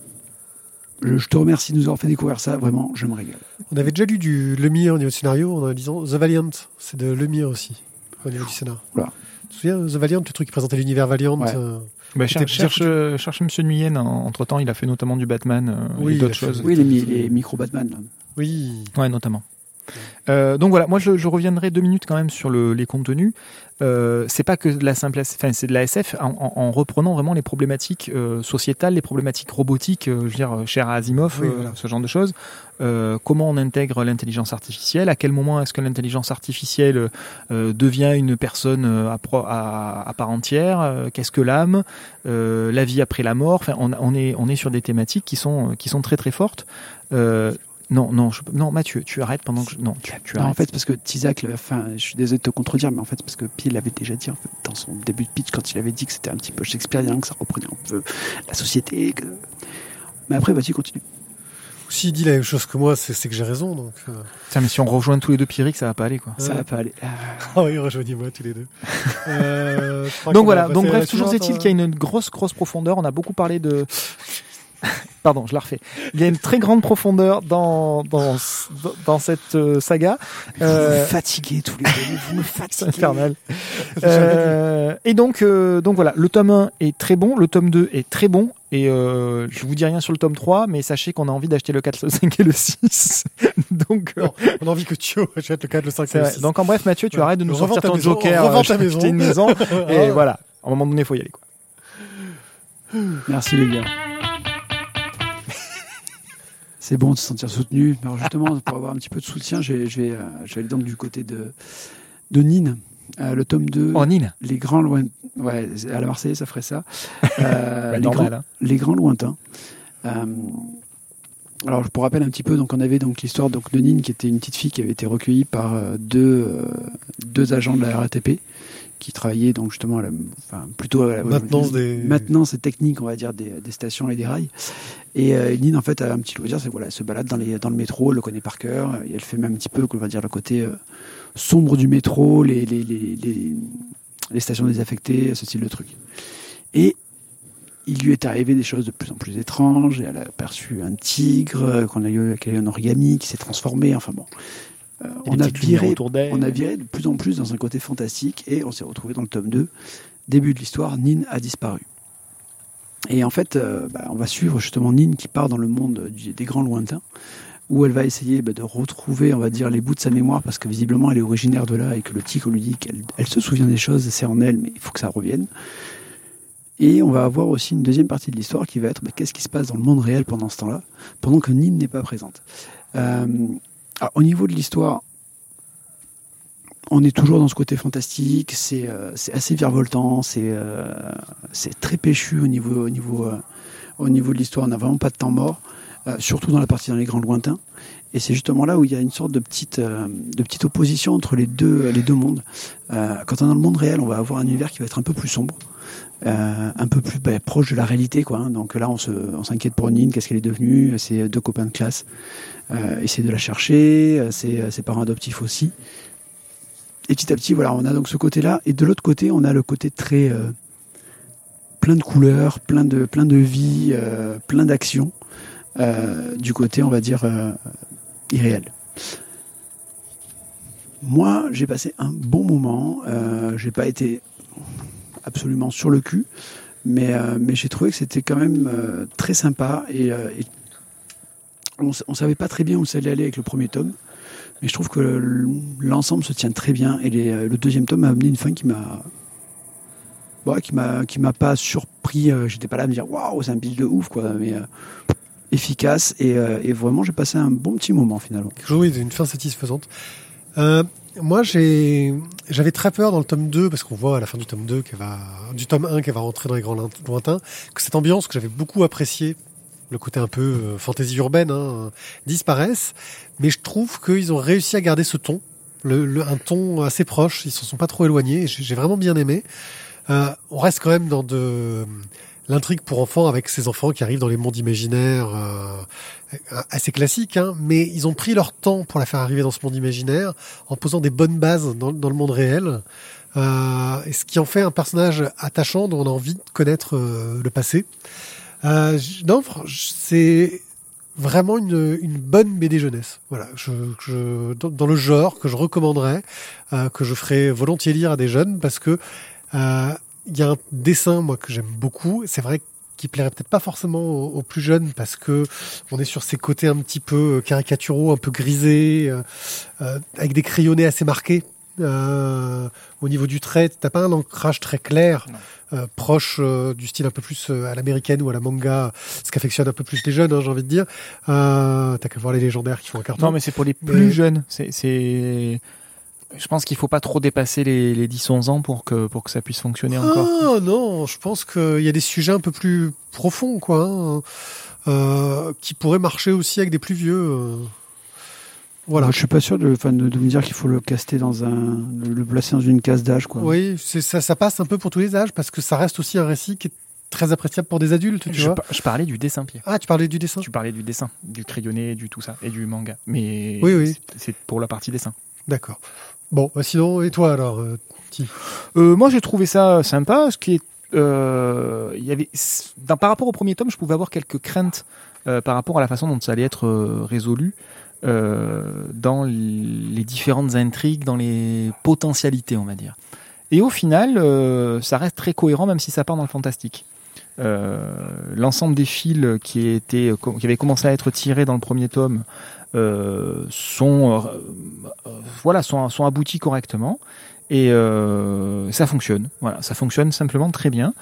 je- je te remercie de nous avoir fait découvrir ça. Vraiment, je me régale. On avait déjà lu du Lemire au niveau du scénario, en disant The Valiant, c'est de Lemire aussi, au niveau du scénar. Oula. Tu te souviens, The Valiant, le truc qui présentait l'univers Valiant Ouais. euh, Bah, cherche, bien cherche, Monsieur Nuyen. Entre temps, il a fait notamment du Batman euh, Oui, et d'autres choses. Oui, les, mi- les micro Batman. là. Oui. Ouais, notamment. Euh, donc voilà, moi je, je reviendrai deux minutes quand même sur le- les contenus. Euh, c'est pas que de la simple, enfin c'est de la SF en, en- en reprenant vraiment les problématiques euh, sociétales, les problématiques robotiques, euh, je veux dire chères à Asimov, Oui, euh, voilà. ce genre de choses. Euh, comment on intègre l'intelligence artificielle? À quel moment est-ce que l'intelligence artificielle euh, devient une personne euh, à, pro- à- à part entière? Euh, Qu'est-ce que l'âme? Euh, La vie après la mort? Enfin, on, on est on est sur des thématiques qui sont qui sont très très fortes. Euh, non, non, je, non, Mathieu, tu arrêtes pendant que je, non, tu, tu Non, en arrêtes. fait, parce que Tizak, enfin, je suis désolé de te contredire, mais en fait, parce que Pi l'avait déjà dit en fait, dans son début de pitch quand il avait dit que c'était un petit peu shakespearien, que ça reprenait un peu la société. Que... Mais après, vas-y, continue. S'il dit la même chose que moi, c'est que j'ai raison. Donc, euh. Tiens, mais si on rejoint tous les deux Pierrick, ça va pas aller quoi. Ça Ouais. va pas aller. Ah, [LAUGHS] Ah oui, rejoignez-moi tous les deux. Euh, Donc voilà, donc bref, toujours est-il hein. qu'il y a une grosse grosse profondeur. On a beaucoup parlé de [LAUGHS] Pardon, je la refais. Il y a une très grande profondeur dans dans dans cette euh, saga. Vous Euh, me fatiguez tous les deux, vous me fatiguez. [LAUGHS] infernal. Euh, et donc, euh, donc voilà, le tome 1 est très bon, le tome 2 est très bon, et euh, je vous dis rien sur le tome 3, mais sachez qu'on a envie d'acheter le 4, le 5 et le 6. [LAUGHS] donc, euh, Non, on a envie que Thio achète le 4, le 5, c'est le vrai. 6. donc en bref, Mathieu, tu Ouais. arrêtes de nous sortir ton maison, joker, revends euh, ta maison. une maison, et voilà. À un moment donné, il faut y aller. Quoi. Merci les gars. C'est bon de se sentir soutenu. Alors justement, [LAUGHS] pour avoir un petit peu de soutien, je vais, je vais, euh, je vais aller donc du côté de, de. Euh, le tome 2, Oh, Nine Les Grands Lointains. Ouais, à la Marseillais, ça ferait ça. [LAUGHS] Euh, Bah, les, normal, grands, hein. les Grands Lointains. Euh, alors, pour rappel un petit peu, donc on avait donc l'histoire donc de Nine, qui était une petite fille qui avait été recueillie par euh, deux, deux agents de la RATP qui travaillaient donc justement à la, enfin, plutôt à la Maintenance des- maintenance et technique, on va dire, des, des stations et des rails. Et euh, Nine, en fait, a un petit loisir, c'est voilà, elle se balade dans, les, dans le métro, elle le connaît par cœur, et elle fait même un petit peu, on va dire, le côté euh, sombre du métro, les, les, les, les, stations désaffectées, ce style de truc. Et il lui est arrivé des choses de plus en plus étranges, et elle a aperçu un tigre, euh, qu'on a eu, qui a eu un origami, qui s'est transformé, enfin bon. Euh, on, a viré, autour d'elle. on a viré de plus en plus dans un côté fantastique, et on s'est retrouvé dans le tome 2. Début de l'histoire, Nin a disparu. Et en fait, euh, bah, on va suivre justement Nin qui part dans le monde du- des grands lointains, où elle va essayer bah, de retrouver, on va dire, les bouts de sa mémoire, parce que visiblement elle est originaire de là et que le tigre lui dit qu'elle elle se souvient des choses, c'est en elle, mais il faut que ça revienne. Et on va avoir aussi une deuxième partie de l'histoire qui va être bah, qu'est-ce qui se passe dans le monde réel pendant ce temps-là, pendant que Nin n'est pas présente. Euh, alors, au niveau de l'histoire, on est toujours dans ce côté fantastique, c'est euh, assez virevoltant, c'est euh, c'est très péchu au niveau, au, niveau, euh, au niveau de l'histoire, on n'a vraiment pas de temps mort, surtout dans la partie dans les grands lointains. Et c'est justement là où il y a une sorte de petite, euh, de petite opposition entre les deux, les deux mondes. Euh, quand on est dans le monde réel, on va avoir un univers qui va être un peu plus sombre, euh, un peu plus bah, proche de la réalité. Quoi, hein. Donc là, on on s'inquiète pour Nine, qu'est-ce qu'elle est devenue, ses deux copains de classe, essayer de la chercher, ses, ses parents adoptifs aussi. Et petit à petit, voilà, on a donc ce côté-là. Et de l'autre côté, on a le côté très plein de couleurs, plein de, plein de vie, plein d'actions. euh, du côté, on va dire, irréel. Moi, j'ai passé un bon moment. Euh, j'ai pas été absolument sur le cul, mais, euh, j'ai trouvé que c'était quand même euh, très sympa. Et, euh, on, savait pas très bien où ça allait aller avec le premier tome. Mais je trouve que l'ensemble se tient très bien et le deuxième tome m'a amené une fin qui m'a ouais, qui m'a qui m'a pas surpris. J'étais pas là à me dire waouh c'est un build de ouf quoi, mais efficace et, euh, et vraiment j'ai passé un bon petit moment finalement. Oui, une fin satisfaisante. Euh, moi, j'avais très peur dans le tome 2, parce qu'on voit à la fin du tome 2 qu'elle va, du tome 1 qu'elle va rentrer dans les grands lointains, que cette ambiance que j'avais beaucoup appréciée, le côté un peu euh, fantaisie urbaine, hein, disparaisse. Mais je trouve qu'ils ont réussi à garder ce ton, le, le- un ton assez proche. Ils s'en sont pas trop éloignés. j'ai vraiment bien aimé. Euh, on reste quand même dans de l'intrigue pour enfants avec ces enfants qui arrivent dans les mondes imaginaires euh, assez classiques, hein, mais ils ont pris leur temps pour la faire arriver dans ce monde imaginaire en posant des bonnes bases dans, le monde réel. Euh, ce qui en fait un personnage attachant dont on a envie de connaître euh, le passé. Euh, c'est vraiment une, bonne BD jeunesse. Voilà, dans, le genre que je recommanderais, que je ferais volontiers lire à des jeunes parce que il y a un dessin moi que j'aime beaucoup. C'est vrai qui plairait peut-être pas forcément aux, aux plus jeunes parce que on est sur ces côtés un petit peu caricaturaux, un peu grisés, euh, euh, avec des crayonnés assez marqués. Euh, au niveau du trait, t'as pas un ancrage très clair, euh, proche euh, du style un peu plus euh, à l'américaine ou à la manga, ce qu'affectionnent un peu plus les jeunes, hein, j'ai envie de dire. Euh, t'as qu'à voir les légendaires qui font un carton. Non, mais c'est pour les plus Mais- jeunes. C'est, c'est, je pense qu'il faut pas trop dépasser les, les 10-11 ans pour que, pour que ça puisse fonctionner encore. Ah non, je pense qu'il y a des sujets un peu plus profonds, quoi, hein, euh, qui pourraient marcher aussi avec des plus vieux. euh. Voilà. Moi, je suis pas sûr de, de, de me dire qu'il faut le caster dans un, le, placer dans une case d'âge quoi. Oui, ça, ça passe un peu pour tous les âges parce que ça reste aussi un récit qui est très appréciable pour des adultes, tu Je, vois. par- je parlais du dessin pied. Ah, tu parlais du dessin. Tu parlais du dessin, du crayonné, du tout ça, et du manga. Mais Oui, oui. c'est pour la partie dessin. D'accord. Bon, bah sinon, et toi alors euh, Euh, moi, j'ai trouvé ça sympa. Ce qui est, euh, il y avait, par rapport au premier tome, je pouvais avoir quelques craintes euh, par rapport à la façon dont ça allait être euh, résolu euh, dans les différentes intrigues, dans les potentialités, on va dire. Et au final, ça reste très cohérent, même si ça part dans le fantastique. L'ensemble des fils qui, étaient, qui avaient commencé à être tirés dans le premier tome euh, sont, euh, voilà, sont, sont aboutis correctement. Et euh, ça fonctionne. Voilà, ça fonctionne simplement très bien.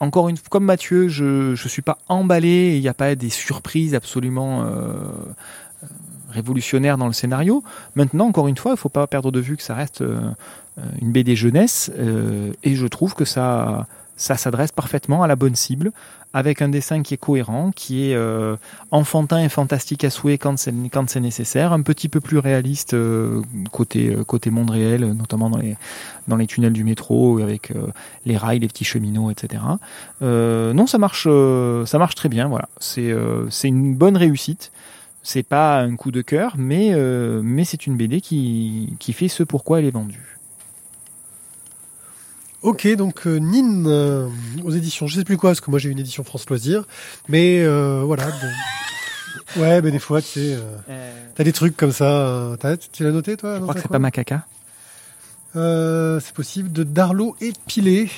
Encore une comme Mathieu, je je suis pas emballé. Il n'y a pas des surprises absolument révolutionnaires dans le scénario. Maintenant, encore une fois, il faut pas perdre de vue que ça reste une BD jeunesse, et je trouve que ça ça s'adresse parfaitement à la bonne cible, avec un dessin qui est cohérent, qui est euh, enfantin et fantastique à souhait quand c'est quand c'est nécessaire, un petit peu plus réaliste euh, côté euh, côté monde réel, notamment dans les dans les tunnels du métro avec euh, les rails, les petits cheminots, etc. Euh, non, ça marche ça marche très bien. Voilà, c'est c'est une bonne réussite. C'est pas un coup de cœur, mais mais c'est une BD qui qui fait ce pourquoi elle est vendue. Ok, donc euh, Nin euh, aux éditions, je sais plus quoi, parce que moi j'ai une édition France Loisirs, mais euh, voilà. bon. Ouais, mais des fois, tu sais, euh, t'as des trucs comme ça. euh, t'as- tu l'as noté, toi Je crois que c'est pas Macaca. Euh, c'est possible, de Darlo épilé.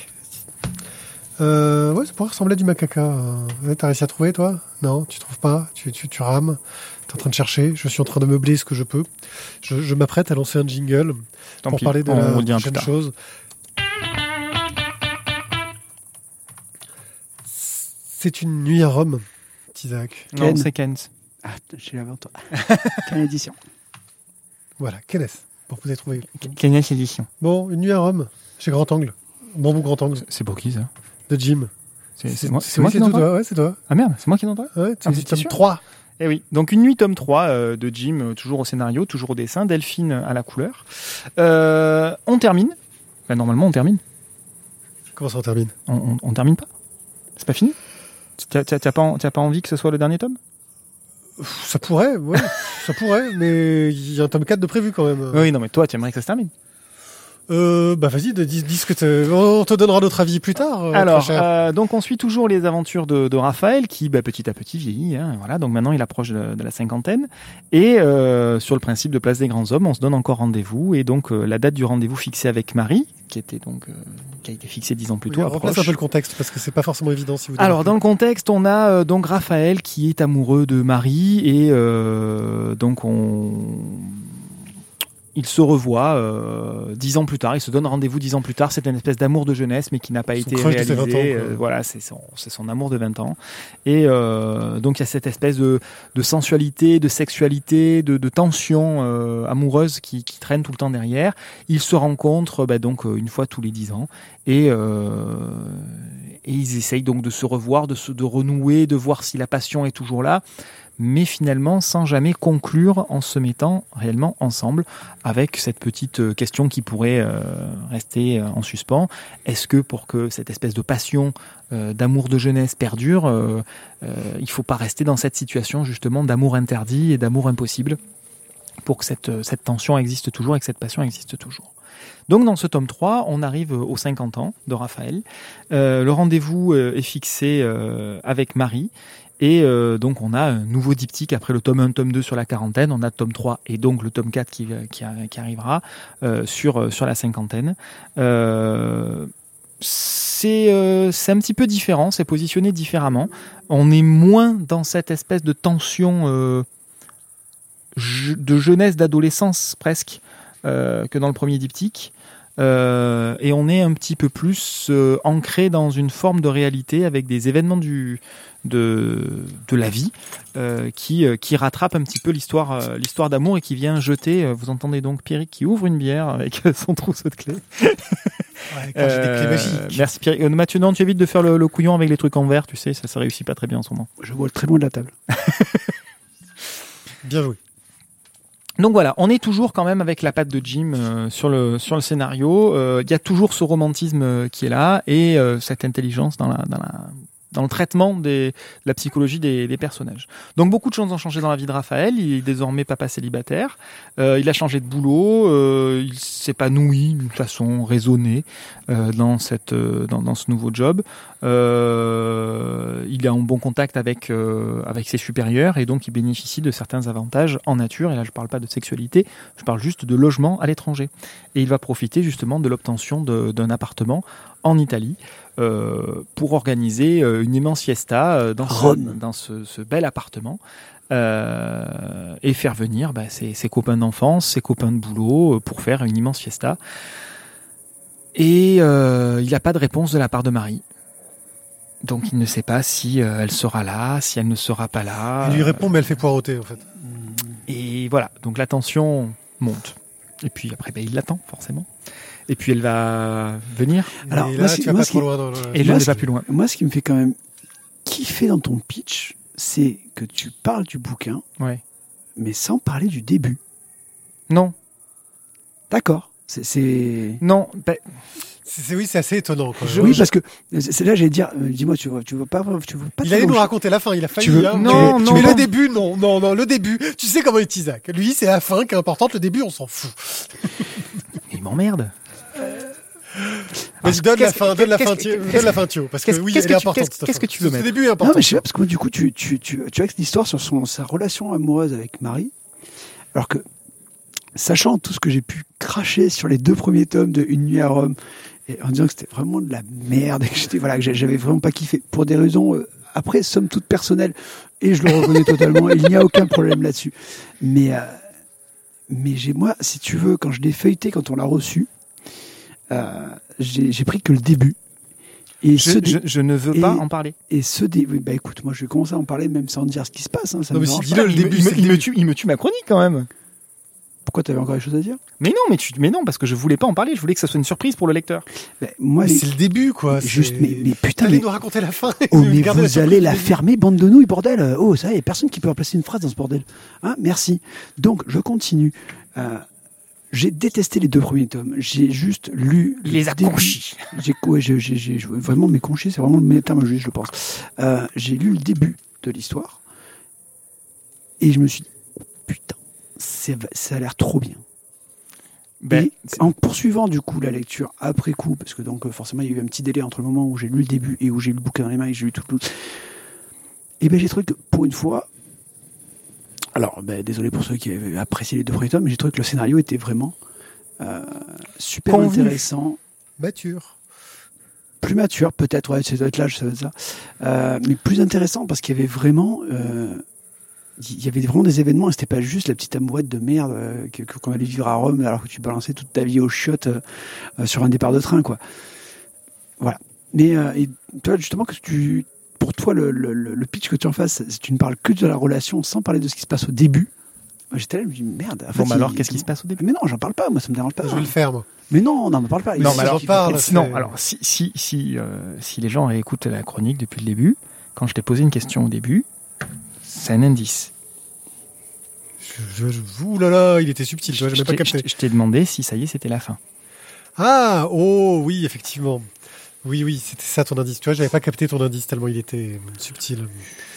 Euh, ouais, ça pourrait ressembler à du macaca. euh. Ouais, T'as réussi à trouver, toi? Non, tu trouves pas? Tu, tu, tu rames? T'es en train de chercher? Je suis en train de meubler ce que je peux. Je, je m'apprête à lancer un jingle Tant pour pis, parler de on la prochaine chose. C'est une nuit à Rome, Isaac. Non, Ken. c'est Kent. Ah, je l'ai avant toi. [LAUGHS] Quelle édition Voilà, est-ce Pour que vous ayez trouvé. Kenneth Edition. Bon, une nuit à Rome, chez Grand Angle. Bambou Grand Angle, C'est pour qui ça? De Jim. C'est c'est moi, c'est c'est moi qui toi, ouais, c'est toi. Ah merde, c'est moi qui n'en parle Ouais, Ah, c'est t'es tome sûr 3. Eh oui, donc une nuit tome 3 euh, de Jim, euh, toujours au scénario, toujours au dessin, Delphine à la couleur. Euh, on termine. Bah, normalement, on termine. Comment ça on termine? On, on, on termine pas? C'est pas fini? T'as pas, pas envie que ce soit le dernier tome? Ça pourrait, ouais, ça pourrait, mais il y a un tome 4 de prévu quand même. Oui, non, mais toi, tu aimerais que ça se termine. Euh, bah vas-y, dis, dis ce que on te donnera notre avis plus tard. euh, Alors, euh, donc on suit toujours les aventures de, de Raphaël qui, bah, petit à petit, vieillit. Hein, voilà, donc maintenant il approche de, de la cinquantaine. Et euh, sur le principe de place des grands hommes, on se donne encore rendez-vous. Et donc euh, la date du rendez-vous fixée avec Marie, qui était donc euh, qui a été fixée dix ans plus tôt, Oui, replace approche. un peu le contexte parce que c'est pas forcément évident si vous. Alors dans le contexte, on a euh, donc Raphaël qui est amoureux de Marie et euh, donc on il se revoit euh, dix ans plus tard, il se donne rendez-vous dix ans plus tard. C'est une espèce d'amour de jeunesse, mais qui n'a pas Son été réalisé. 20 ans. Euh, voilà, c'est son, c'est son amour de 20 ans. Et euh, donc il y a cette espèce de, de sensualité, de sexualité, de, de tension euh, amoureuse qui, qui traîne tout le temps derrière. Ils se rencontrent bah, donc euh, une fois tous les dix ans et euh, et ils essayent donc de se revoir, de se de renouer, de voir si la passion est toujours là, mais finalement sans jamais conclure en se mettant réellement ensemble avec cette petite euh, question qui pourrait euh, rester euh, en suspens. Est-ce que pour que cette espèce de passion, d'amour de jeunesse perdure, il faut pas rester dans cette situation justement d'amour interdit et d'amour impossible pour que cette, cette tension existe toujours et que cette passion existe toujours? Donc dans ce tome 3, on arrive aux 50 ans de Raphaël. Le rendez-vous est fixé avec Marie. Et euh, donc on a un nouveau diptyque après le tome 1, tome 2 sur la quarantaine, on a tome 3 et donc le tome 4 qui, qui, arrivera euh, sur, euh, la cinquantaine. Euh, c'est euh, un petit peu différent, c'est positionné différemment. On est moins dans cette espèce de tension euh, de jeunesse, d'adolescence presque, euh, que dans le premier diptyque. Euh, et on est un petit peu plus euh, ancré dans une forme de réalité avec des événements du, de, de la vie euh, qui, euh, qui rattrape un petit peu l'histoire euh, l'histoire d'amour et qui vient jeter. euh, vous entendez donc Pierrick qui ouvre une bière avec [LAUGHS] son trousseau de clés. Ouais, quand j'ai des clés magiques. merci Pierrick. Mathieu, non, tu évites de faire le, le couillon avec les trucs en verre, tu sais, ça, ça réussit pas très bien en ce moment. Je vois très loin de la table. [LAUGHS] Bien joué. Donc voilà, on est toujours quand même avec la patte de Jim euh, sur le sur le scénario. Euh, Il y a toujours ce romantisme euh, qui est là et cette intelligence dans la dans la dans le traitement de la psychologie des, personnages. Donc beaucoup de choses ont changé dans la vie de Raphaël. Il est désormais papa célibataire. Euh, il a changé de boulot. Euh, il s'épanouit d'une façon raisonnée euh, dans cette dans, ce nouveau job. Il est en bon contact avec avec ses supérieurs et donc il bénéficie de certains avantages en nature. Et là, je parle pas de sexualité, je parle juste de logement à l'étranger. Et il va profiter justement de l'obtention d'un appartement en Italie pour organiser euh, une immense fiesta euh, dans, ce, Rome. dans ce, ce bel appartement euh, et faire venir bah, ses, ses copains d'enfance, ses copains de boulot euh, pour faire une immense fiesta. Et euh, il n'a pas de réponse de la part de Marie. Donc il ne sait pas si euh, elle sera là, si elle ne sera pas là. Il lui répond, mais elle fait poireauter, en fait. Et voilà, donc la tension monte. Et puis après, ben, il l'attend forcément. Et puis elle va venir. Alors, et moi, là, qui- tu vas moi, pas trop loin dans le... Et Moi, je qui- plus loin. Moi, ce qui me fait quand même kiffer dans ton pitch, c'est que tu parles du bouquin, Ouais. mais sans parler du début. Non, D'accord. C'est, non, ben, C'est- oui, c'est assez étonnant. Quand même. oui, parce que c'est là, j'allais dire, euh, dis-moi, tu vois, tu veux pas, tu veux pas. Il allait nous raconter la fin, il a failli. Tu veux- hein, Non, mais, non, mais non. le début, non, non, non, le début. Tu sais comment est Isaac. Lui, c'est la fin qui est importante. Le début, on s'en fout. il m'emmerde. Vas-y, donne la fin, donne la fin, donne la fin, Thio, parce que oui, elle est importante. qu'est-ce- que tu veux mettre début est Non, important. mais je sais pas, parce que du coup, tu, tu, tu, tu as l'histoire sur son, sa relation amoureuse avec Marie, alors que, sachant tout ce que j'ai pu cracher sur les deux premiers tomes de Une nuit à Rome, et en disant que c'était vraiment de la merde, et [LAUGHS] que j'étais, voilà, que j'a- j'avais vraiment pas kiffé, pour des raisons, euh, après, somme toute personnelles, et je le reconnais totalement, il n'y a aucun problème là-dessus. Mais, euh, mais j'ai, moi, si tu veux, quand je l'ai feuilleté, quand on l'a reçu, euh, j'ai j'ai pris que le début. Et Je, ce dé- je- je ne veux et- pas en parler. et ce dé... oui, bah écoute, moi je vais commencer à en parler même sans dire ce qui se passe. Hein, ça Non, me mais si, le il, me- début, il me- il me début. tue, il me tue ma chronique quand même. Pourquoi t'avais encore des choses à dire? Mais non, mais, tu, mais non, parce que je voulais pas en parler. Je voulais que ça soit une surprise pour le lecteur. Bah, Moi, les- c'est le début, quoi. juste, mais, mais putain, T'allais mais, nous raconter la fin. oh, [LAUGHS] mais vous allez la début. fermer, bande de nouilles, bordel. Oh, ça y est, personne qui peut remplacer une phrase dans ce bordel. Hein, merci. Donc, je continue. Euh, j'ai détesté les deux premiers tomes. J'ai juste lu. Les a conchis. J'ai ouais, vraiment mes conchis, c'est vraiment le meilleur terme juger, je pense. Euh, j'ai lu le début de l'histoire et je me suis dit, putain, ça a l'air trop bien. Ben, et en poursuivant du coup la lecture après coup, parce que donc euh, forcément il y a eu un petit délai entre le moment où j'ai lu le début et où j'ai lu le bouquin dans les mains et j'ai lu tout le et ben j'ai trouvé que pour une fois, alors ben, désolé pour ceux qui avaient apprécié les deux premiers tomes, mais j'ai trouvé que le scénario était vraiment euh, super Convenu. intéressant, Mature. plus mature peut-être, ouais, ça doit être l'âge, ça doit être ça, Euh, mais plus intéressant parce qu'il y avait vraiment, euh, il y avait vraiment des événements et c'était pas juste la petite amourette de merde euh, qu'on allait vivre à Rome alors que tu balançais toute ta vie aux chiottes euh, euh, sur un départ de train, quoi. Voilà. Mais et toi, justement, que tu, pour toi, le, le, le le pitch que tu en fasses, c'est- tu ne parles que de la relation sans parler de ce qui se passe au début. J'étais là, je me dis merde. en fait, bon, bah alors, qu'est-ce qui se passe au début Mais non, j'en parle pas. Moi, ça me dérange pas. Je vais le faire, moi. Mais non, non, me parle pas. Non, mais alors, j'en parle, alors si si si euh, si les gens écoutent la chronique depuis le début, quand je t'ai posé une question au début, c'est un indice. Je, je, je- ouh là là, il était subtil, tu vois, je Je n'ai pas capté. je t'ai demandé si ça y est, c'était la fin. Ah, oh, oui, effectivement. Oui, oui, c'était ça ton indice. Tu vois, j'avais pas capté ton indice tellement il était subtil.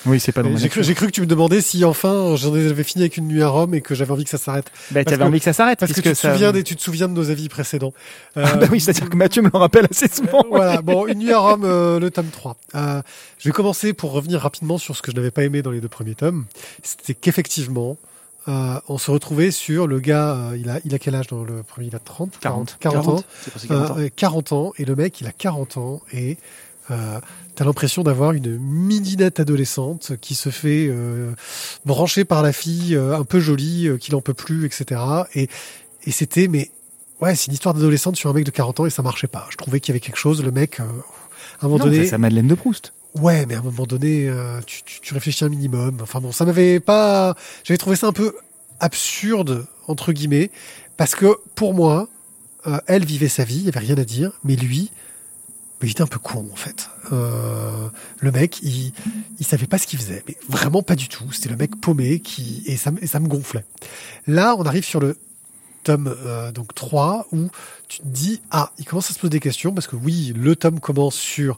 Oui, c'est pas ma J'ai cru, j'ai cru que tu me demandais si enfin j'en avais fini avec une nuit à Rome et que j'avais envie que ça s'arrête. Bah, t'avais envie que ça s'arrête Parce que tu te, ça- souviens des, tu te souviens de nos avis précédents. [LAUGHS] Ah Euh, bah oui, c'est-à-dire que Mathieu me le rappelle assez souvent. voilà, [LAUGHS] bon, une nuit à Rome, euh, le tome 3. Euh, je vais commencer pour revenir rapidement sur ce que je n'avais pas aimé dans les deux premiers tomes. C'était qu'effectivement, euh, on se retrouvait sur le gars, euh, il, a, il a quel âge dans le premier Il a 30 40. 40 ans. C'est passé 40 ans. Euh, euh, 40 ans, et le mec, il a 40 ans, et euh, t'as l'impression d'avoir une midinette adolescente qui se fait euh, brancher par la fille euh, un peu jolie, euh, qui n'en peut plus, etc. Et, et c'était, mais ouais, c'est une histoire d'adolescente sur un mec de 40 ans, et ça marchait pas. Je trouvais qu'il y avait quelque chose, le mec, euh, à un moment Non, donné... c'est sa Madeleine de Proust. Ouais, mais à un moment donné, euh, tu, tu, réfléchis un minimum. Enfin bon, ça m'avait pas. J'avais trouvé ça un peu absurde entre guillemets, parce que pour moi, euh, elle vivait sa vie, il y avait rien à dire, mais lui, il était un peu con en fait. Euh, le mec, il, il savait pas ce qu'il faisait, mais vraiment pas du tout. C'était le mec paumé qui et ça, ça me gonflait. Là, on arrive sur le tome donc 3 où tu te dis ah, il commence à se poser des questions parce que oui, le tome commence sur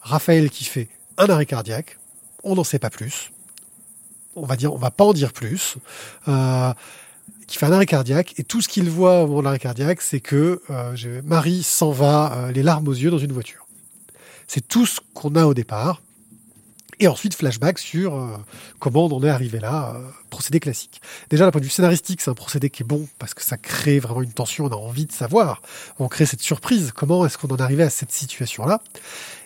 Raphaël qui fait un arrêt cardiaque. On n'en sait pas plus. On va dire, on va pas en dire plus. Euh, qui fait un arrêt cardiaque et tout ce qu'il voit au moment de l'arrêt cardiaque, c'est que euh, Marie s'en va euh, les larmes aux yeux dans une voiture. C'est tout ce qu'on a au départ. Et ensuite, flashback sur euh, comment on en est arrivé là, procédé classique. Déjà, d'un point de vue scénaristique, c'est un procédé qui est bon parce que ça crée vraiment une tension, on a envie de savoir. On crée cette surprise, comment est-ce qu'on en est arrivé à cette situation-là?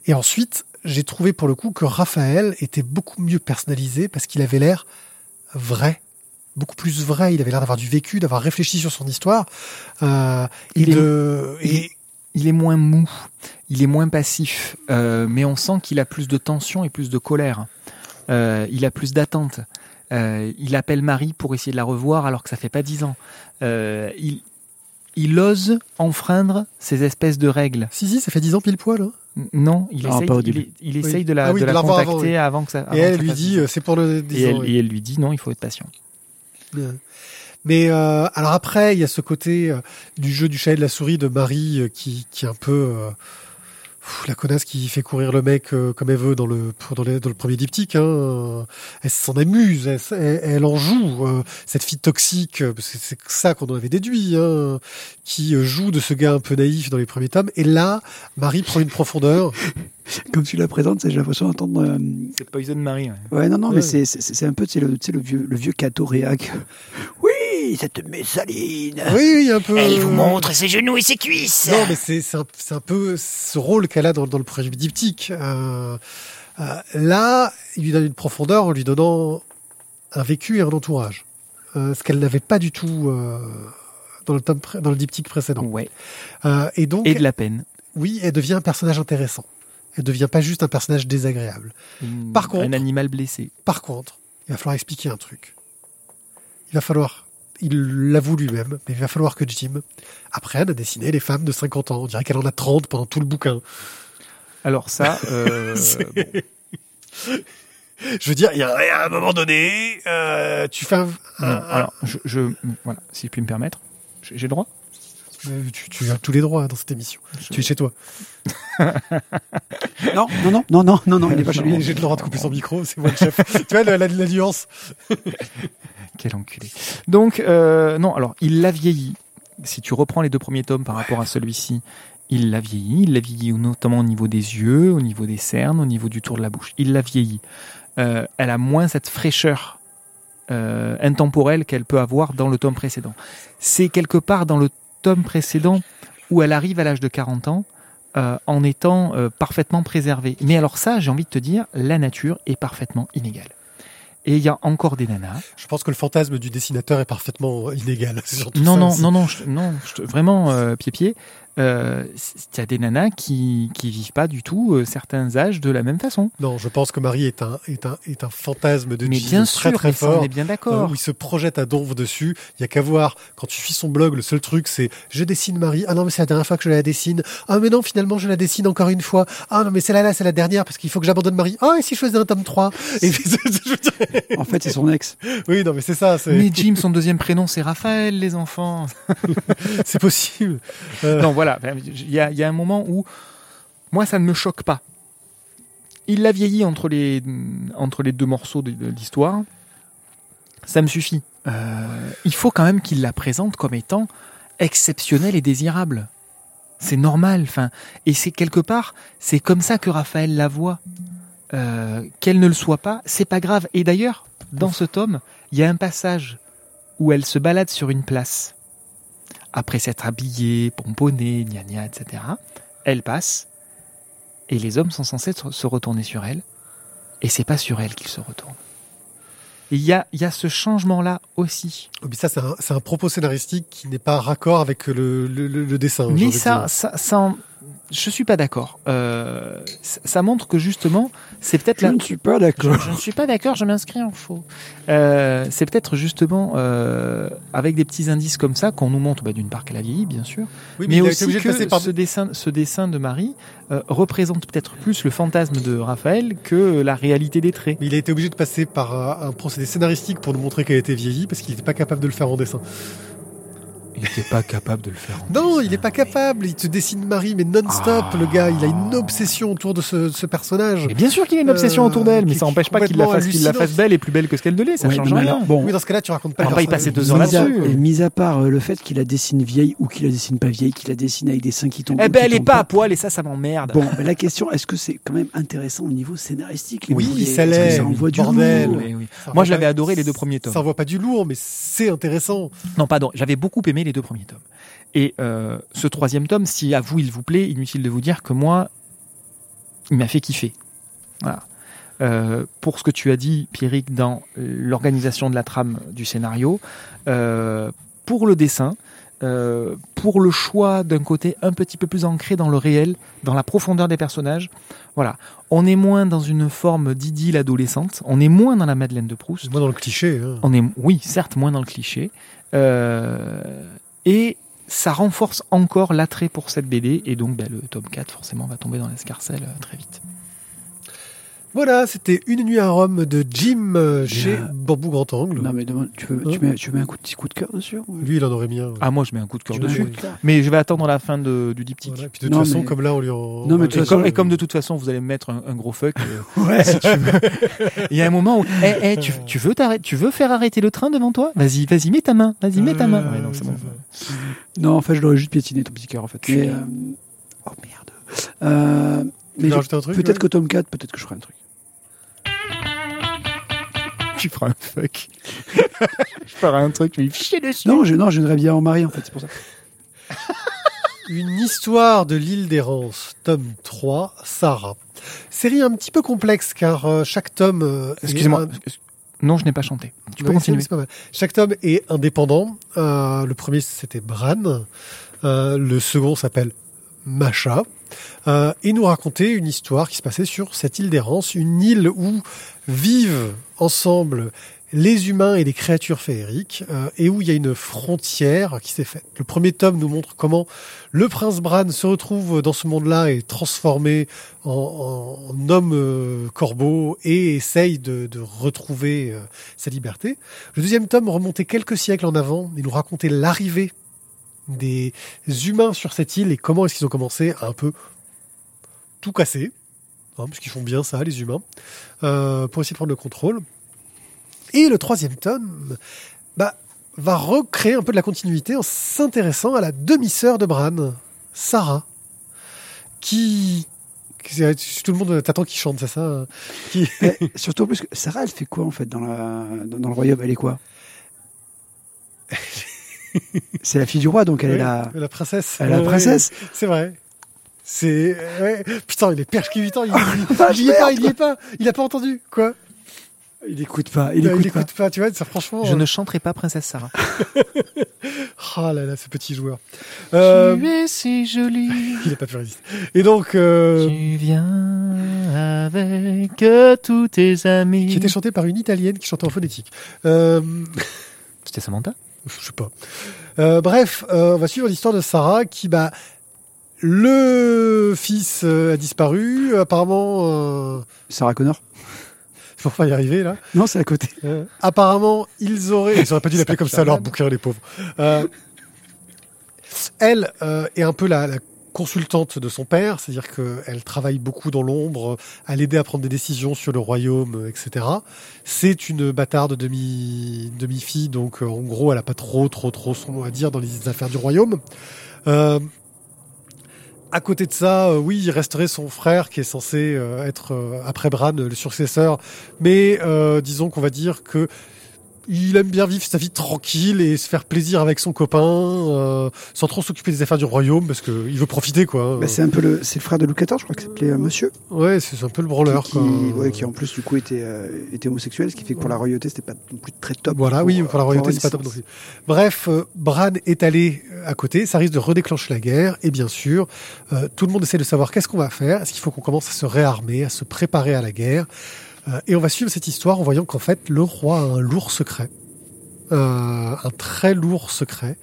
Et ensuite, j'ai trouvé pour le coup que Raphaël était beaucoup mieux personnalisé parce qu'il avait l'air vrai, beaucoup plus vrai. Il avait l'air d'avoir du vécu, d'avoir réfléchi sur son histoire. Euh, Il et est- de- il et- il est moins mou, il est moins passif, euh, mais on sent qu'il a plus de tension et plus de colère. Euh, il a plus d'attente. Il appelle Marie pour essayer de la revoir alors que ça fait pas dix ans. Il, il ose enfreindre ces espèces de règles. Si, si, ça fait 10 ans pile poil. hein. Non, il Non, essaye, pas au il, début. est- il Oui. essaye de la, Ah oui, de de la la revoir avant, contacter oui. avant, que ça. avant Et elle ça lui dit, euh, c'est pour le 10 et elle, et elle lui dit non, il faut être patient. Mais euh, alors après, il y a ce côté euh, du jeu du chat et de la souris de Marie euh, qui, qui est un peu euh, la connasse qui fait courir le mec euh, comme elle veut dans le dans, les- dans le premier diptyque. Hein. Euh, Elle s'en amuse, elle, elle- elle en joue. euh, cette fille toxique, c'est ça qu'on en avait déduit, hein, qui joue de ce gars un peu naïf dans les premiers tomes. Et là, Marie prend une profondeur. [LAUGHS] Comme tu la présentes, c'est- j'ai l'impression d'entendre. euh, C'est Poison Marie. Ouais, non, non, Ouais. mais c'est- c'est c'est un peu, tu sais, le, tu sais, le vieux, le vieux Cato réac. Oui, cette messaline. Oui, oui, un peu. Elle vous montre ses genoux et ses cuisses. Non, mais c'est c'est un, un peu ce rôle qu'elle a dans, dans le projet diptyque. Euh, euh, là, il lui donne une profondeur en lui donnant un vécu et un entourage. Euh, ce qu'elle n'avait pas du tout euh, dans, le tome dans le diptyque précédent. Ouais. Euh, et donc, Et de la peine. oui, elle devient un personnage intéressant. Elle devient pas juste un personnage désagréable. Par contre- un animal blessé. Par contre, il va falloir expliquer un truc. Il va falloir, il l'avoue lui-même, mais il va falloir que Jim apprenne à dessiner les femmes de 50 ans. On dirait qu'elle en a 30 pendant tout le bouquin. Alors ça, [LAUGHS] euh, Je veux dire, il y a à un moment donné, euh, tu fais un, non, alors je, je- voilà, si je puis me permettre, j'ai le droit? Euh, tu, tu as tous les droits dans cette émission. Tu es chez toi. Non, [LAUGHS] non, non, non, non, non, non, il est pas chez lui. [LAUGHS] J'ai le droit de couper son micro, c'est moi le chef. tu vois la, la- la nuance Quel enculé. Donc euh, non, alors il l'a vieilli. Si tu reprends les deux premiers tomes par rapport à celui-ci, il l'a vieilli. Il l'a vieilli notamment au niveau des yeux, au niveau des cernes, au niveau du tour de la bouche. Il l'a vieilli. Euh, elle a moins cette fraîcheur euh, intemporelle qu'elle peut avoir dans le tome précédent. C'est quelque part dans le tome précédent où elle arrive à l'âge de 40 ans en étant parfaitement préservée. Mais alors ça, j'ai envie de te dire, la nature est parfaitement inégale. Et il y a encore des nanas Je pense que le fantasme du dessinateur est parfaitement inégal. [LAUGHS] Non, non, non, non, non, te- vraiment, euh, pied-pied. Euh, Il y a des nanas qui qui vivent pas du tout euh, certains âges de la même façon. Non, je pense que Marie est un, est un, est un fantasme de mais bien très sûr, très mais ça, fort. on est bien euh, d'accord. où il se projette à donf dessus. Il y a qu'à voir, quand tu suis son blog, le seul truc c'est je dessine Marie. Ah non, mais c'est la dernière fois que je la dessine. Ah mais non, finalement je la dessine encore une fois. Ah non, mais celle-là, là, c'est la dernière parce qu'il faut que j'abandonne Marie. Ah, et si je faisais un tome 3 et [LAUGHS] puis, je veux dire- En fait, c'est son ex. Oui, non, mais c'est ça, Mais Jim, son deuxième prénom, c'est Raphaël, les enfants. [LAUGHS] c'est possible. Euh, non, voilà, Enfin, il y a, un moment où moi, ça ne me choque pas. Il l'a vieilli entre les, entre les deux morceaux de, l'histoire. Ça me suffit. Euh, il faut quand même qu'il la présente comme étant exceptionnelle et désirable. C'est normal. Enfin, et c'est quelque part, c'est comme ça que Raphaël la voit. Euh, Qu'elle ne le soit pas, c'est pas grave. Et d'ailleurs, dans ce tome, il y a un passage où elle se balade sur une place après s'être habillée, pomponnée, gna gna, etc. Elle passe, et les hommes sont censés se- retourner sur elle, et c'est pas sur elle qu'ils se retournent. Et Il y a, y a ce changement-là aussi. mais ça, c'est un, propos scénaristique qui n'est pas raccord avec le, le, le- le dessin. Mais ça, ça, ça en- je suis pas d'accord. Euh, ça montre que justement, c'est peut-être Je la, ne suis pas d'accord. je ne suis pas d'accord, je m'inscris en faux. Euh, c'est peut-être justement euh, avec des petits indices comme ça qu'on nous montre, bah, d'une part qu'elle a vieilli, bien sûr, Oui, mais, aussi que par- ce, dessin, ce dessin de Marie euh, représente peut-être plus le fantasme de Raphaël que la réalité des traits. Mais il a été obligé de passer par un procédé scénaristique pour nous montrer qu'elle était vieillie parce qu'il n'était pas capable de le faire en dessin. Il était pas capable de le faire. en Non, il est pas capable. Il te dessine Marie, mais non-stop. Ah. Le gars, il a une obsession autour de ce, ce personnage. Mais bien sûr qu'il a une obsession Euh, autour d'elle, mais qui- ça n'empêche pas qu'il la fasse, qu'il la hallucinante. fasse belle et plus belle que ce qu'elle ne l'est. Ça Ouais, change rien. alors, bon, Oui, dans ce cas-là, tu racontes pas. On va y passer deux heures là-dessus. et mis à part euh, le fait qu'il la dessine vieille ou qu'il la dessine pas vieille, qu'il la dessine avec des seins qui tombent. Eh ben, elle est pas à poil et ça, ça m'emmerde. Bon, mais la question, est-ce que c'est quand même intéressant au niveau scénaristique Oui, ça l'est, Ça envoie du bordel. lourd. Oui, oui. Moi, je l'avais adoré les deux premiers tomes. Ça envoie pas du lourd, mais c'est intéressant. Non, pardon, j'avais beaucoup aimé les deux premiers tomes. Et euh, ce troisième tome, si à vous il vous plaît, inutile de vous dire que moi, il m'a fait kiffer. Voilà. Euh, pour ce que tu as dit, Pierrick, dans l'organisation de la trame du scénario, euh, pour le dessin, euh, pour le choix d'un côté un petit peu plus ancré dans le réel, dans la profondeur des personnages. Voilà, on est moins dans une forme d'idylle adolescente, on est moins dans la Madeleine de Proust. Moi, dans le cliché. hein. On est, oui, certes, moins dans le cliché. Euh, et ça renforce encore l'attrait pour cette BD. Et donc, ben, le tome 4, forcément, va tomber dans l'escarcelle euh, très vite. Voilà, c'était Une nuit à Rome de Jim euh, chez Bien. Bambou Grand Angle. Non, mais demande, tu, veux, Hein tu, mets, tu mets un coup petit coup de cœur dessus ou- Lui, il en aurait mis un. Ah, moi, je mets un coup de cœur Tu mets un dessus. coup de cœur Mais je vais attendre la fin de- du diptyque. Voilà, puis de toute Non, façon, mais- comme là, on lui en. Non, mais de Et toute comme, façon- et comme de toute façon, vous allez me mettre un, un gros fuck. euh, [LAUGHS] Ouais. si tu veux. [LAUGHS] Il y a un moment où, eh, eh, tu, tu veux t'arrêter- tu veux faire arrêter le train devant toi? Vas-y, vas-y, mets ta main. Vas-y, mets ta main. Ouais, non, c'est bon. Non, en fait, je l'aurais juste piétiné ton petit cœur, en fait. Mais, euh, Oh merde. Euh, Tu mais veux je- rajouter un truc peut-être ouais que tome 4, peut-être que je ferai un truc. Tu feras un fuck. je ferai un truc, je vais ficher dessus. Non, je, non, j'aimerais bien en marier, en fait, c'est pour ça. [LAUGHS] Une histoire de l'île d'errance, tome 3, Sarah. Série un petit peu complexe car euh, chaque tome. euh, Excusez-moi. un- Non, je n'ai pas chanté. Tu peux Ouais, continuer. pas mal. Chaque tome est indépendant. Euh, le premier c'était Bran. Euh, le second s'appelle Macha. Euh, et nous raconter une histoire qui se passait sur cette île d'errance, une île où vivent ensemble les humains et les créatures féeriques, euh, et où il y a une frontière qui s'est faite. Le premier tome nous montre comment le prince Bran se retrouve dans ce monde-là et transformé en, homme euh, corbeau et essaye de, retrouver sa liberté. Le deuxième tome remontait quelques siècles en avant et nous racontait l'arrivée des humains sur cette île et comment est-ce qu'ils ont commencé à un peu tout casser, hein, parce qu'ils font bien ça, les humains, euh, pour essayer de prendre le contrôle. Et le troisième tome bah, va recréer un peu de la continuité en s'intéressant à la demi-sœur de Bran, Sarah, qui... qui- Tout le monde t'attend qu'il chante, c'est ça hein qui... Surtout en plus, Sarah, elle fait quoi, en fait, dans, dans le royaume Elle est quoi? [LAUGHS] C'est la fille du roi, donc elle est la, la princesse. elle est la princesse. C'est vrai. C'est ouais. putain, il est percutant. Il, il, vache, il y est pas, il y est pas. Il a pas entendu quoi. Il écoute pas, il Il, écoute, écoute pas. Tu vois, ça franchement. Je euh, ne chanterai pas Princesse Sarah. Ah [LAUGHS] là là, ce petit joueur. Euh, Tu es si jolie. [LAUGHS] il a pas pu résister. Et donc, euh, Tu viens avec euh, tous tes amis. qui était chanté par une italienne qui chantait en phonétique. Euh, C'était Samantha? Je sais pas. Euh, bref, euh, on va suivre l'histoire de Sarah qui, bah, le fils euh, a disparu. Apparemment, euh, Sarah Connor [LAUGHS] faut pas y arriver là. Non, c'est à côté. Euh, apparemment, ils auraient, ils auraient pas dû l'appeler [LAUGHS] comme ça, leur bouquin, les pauvres. Euh, elle euh, est un peu la, la consultante de son père, c'est-à-dire qu'elle travaille beaucoup dans l'ombre, à l'aider à prendre des décisions sur le royaume, etc. C'est une bâtarde demi demi fille, donc euh, en gros, elle a pas trop, trop, trop son mot à dire dans les affaires du royaume. Euh, à côté de ça, euh, oui, il resterait son frère qui est censé euh, être après Bran le successeur, mais disons qu'on va dire que il aime bien vivre sa vie tranquille et se faire plaisir avec son copain, euh, sans trop s'occuper des affaires du royaume, parce que il veut profiter, quoi. Bah, c'est un peu le, c'est le frère de Louis XIV, je crois que s'appelait euh, Monsieur, ouais, c'est un peu le branleur, qui, quoi. ouais, qui en plus du coup était, euh, était homosexuel, ce qui fait que pour la royauté c'était pas non plus très top. Voilà, oui, pour la royauté, avoir c'est pas top non plus. Bref, euh, Bran est allé euh, à côté, ça risque de redéclencher la guerre, et bien sûr, euh, tout le monde essaie de savoir qu'est-ce qu'on va faire, est-ce qu'il faut qu'on commence à se réarmer, à se préparer à la guerre, Euh, et on va suivre cette histoire en voyant qu'en fait, le roi a un lourd secret, euh, un très lourd secret,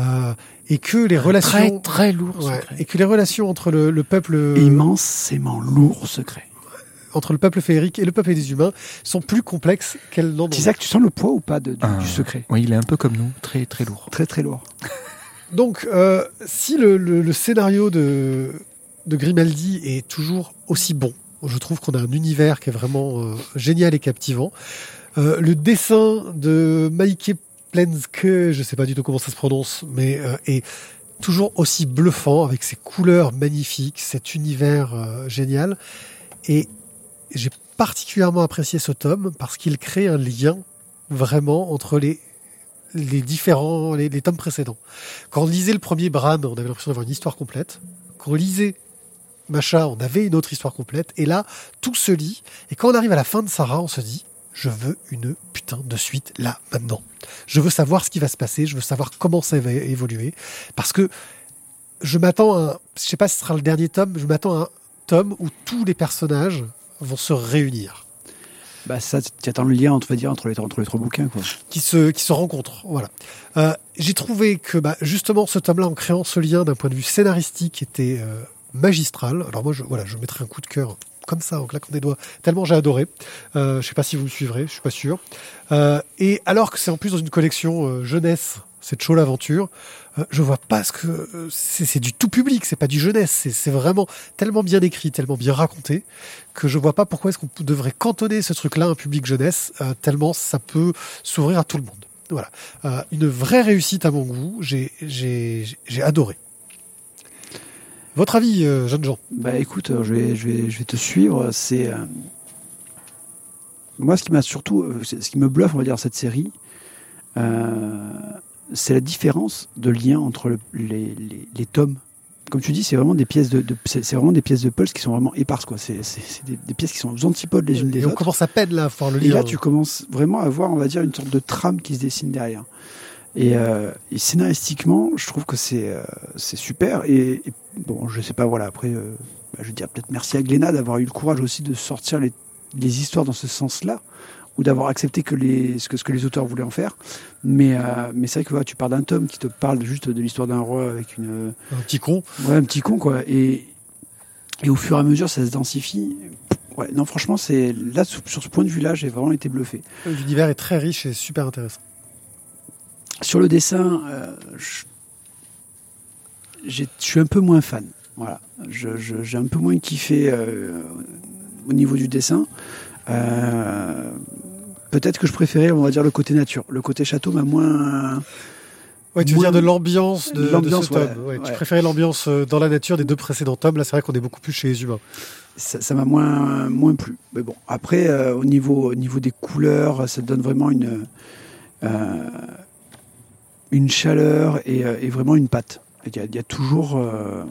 euh, et que les relations... Très, très lourd. Ouais, secret. et que les relations entre le, le peuple Immensément lourd secret. entre le peuple féerique et le peuple des humains sont plus complexes qu'elles n'en ont. Isaac, tu sens le poids ou pas de- du, Ah. du secret Oui, il est un peu comme nous, très très lourd. Très très lourd. Donc, euh, si le, le- le scénario de, de Grimaldi est toujours aussi bon, je trouve qu'on a un univers qui est vraiment euh, génial et captivant. Euh, le dessin de Maike Plenske, je sais pas du tout comment ça se prononce, mais euh, est toujours aussi bluffant avec ses couleurs magnifiques, cet univers génial. Et j'ai particulièrement apprécié ce tome parce qu'il crée un lien vraiment entre les les différents les, les tomes précédents. Quand on lisait le premier Bran, on avait l'impression d'avoir une histoire complète. Quand on lisait Macha, on avait une autre histoire complète. Et là, tout se lit. Et quand on arrive à la fin de Sarah, on se dit, je veux une putain de suite là, maintenant. Je veux savoir ce qui va se passer. Je veux savoir comment ça va évoluer. Parce que je m'attends à, un- je sais pas si ce sera le dernier tome, je m'attends à un tome où tous les personnages vont se réunir. Bah ça, tu attends le lien, dire, entre les, entre les trois bouquins, quoi. qui se, qui se rencontrent. Voilà. Euh, J'ai trouvé que bah, justement ce tome-là, en créant ce lien d'un point de vue scénaristique, était euh, magistral. Alors moi, je, voilà, je mettrai un coup de cœur comme ça, en claquant des doigts, tellement j'ai adoré. Euh, je sais pas si vous me suivrez, je suis pas sûr. Euh, et alors que c'est en plus dans une collection euh, jeunesse, c'est Chaud l'aventure, euh, je vois pas ce que c'est du tout public, c'est pas du jeunesse, c'est vraiment tellement bien écrit, tellement bien raconté que je vois pas pourquoi est-ce qu'on devrait cantonner ce truc-là à un public jeunesse, euh, tellement ça peut s'ouvrir à tout le monde. Voilà, une vraie réussite à mon goût, j'ai adoré. Votre avis, euh, jeunes gens Bah écoute, euh, je vais, je vais, je vais te suivre. C'est euh, moi ce qui m'a surtout, euh, ce qui me bluffe, on va dire, cette série, euh, c'est la différence de lien entre le- les, les, les tomes. Comme tu dis, c'est vraiment des pièces de, de- c'est vraiment des pièces de pulse qui sont vraiment éparses, quoi. C'est des, des pièces qui sont aux antipodes les unes des Et on autres. commence à peine là à le Et lien. là, tu commences vraiment à voir, on va dire, une sorte de trame qui se dessine derrière. Et, euh, et scénaristiquement, je trouve que c'est euh, c'est super. Et, et bon, je sais pas, voilà, après, euh, bah, je veux dire peut-être merci à Glénat d'avoir eu le courage aussi de sortir les, les histoires dans ce sens-là, ou d'avoir accepté que les, ce, que, ce que les auteurs voulaient en faire. Mais, mais c'est vrai que voilà, tu pars d'un tome qui te parle juste de l'histoire d'un roi avec une, un petit con. Ouais, un petit con, quoi. Et, et au fur et à mesure, ça se densifie. Ouais, non, franchement, c'est là, sur ce point de vue-là, j'ai vraiment été bluffé. L'univers est très riche et super intéressant. Sur le dessin, euh, je suis un peu moins fan. Voilà, j'ai un peu moins kiffé euh, au niveau du dessin. Euh, Peut-être que je préférais, on va dire, le côté nature. Le côté château m'a moins. Ouais, tu veux dire de l'ambiance de, ce tome. ouais, Ouais, Tu ouais. préférais l'ambiance dans la nature des deux précédents tomes. Là, c'est vrai qu'on est beaucoup plus chez les humains. ça ça m'a moins moins plu. Mais bon, après euh, au niveau au niveau des couleurs, ça donne vraiment une euh, une chaleur et, euh, et vraiment une patte. Il y a, il y a toujours, euh,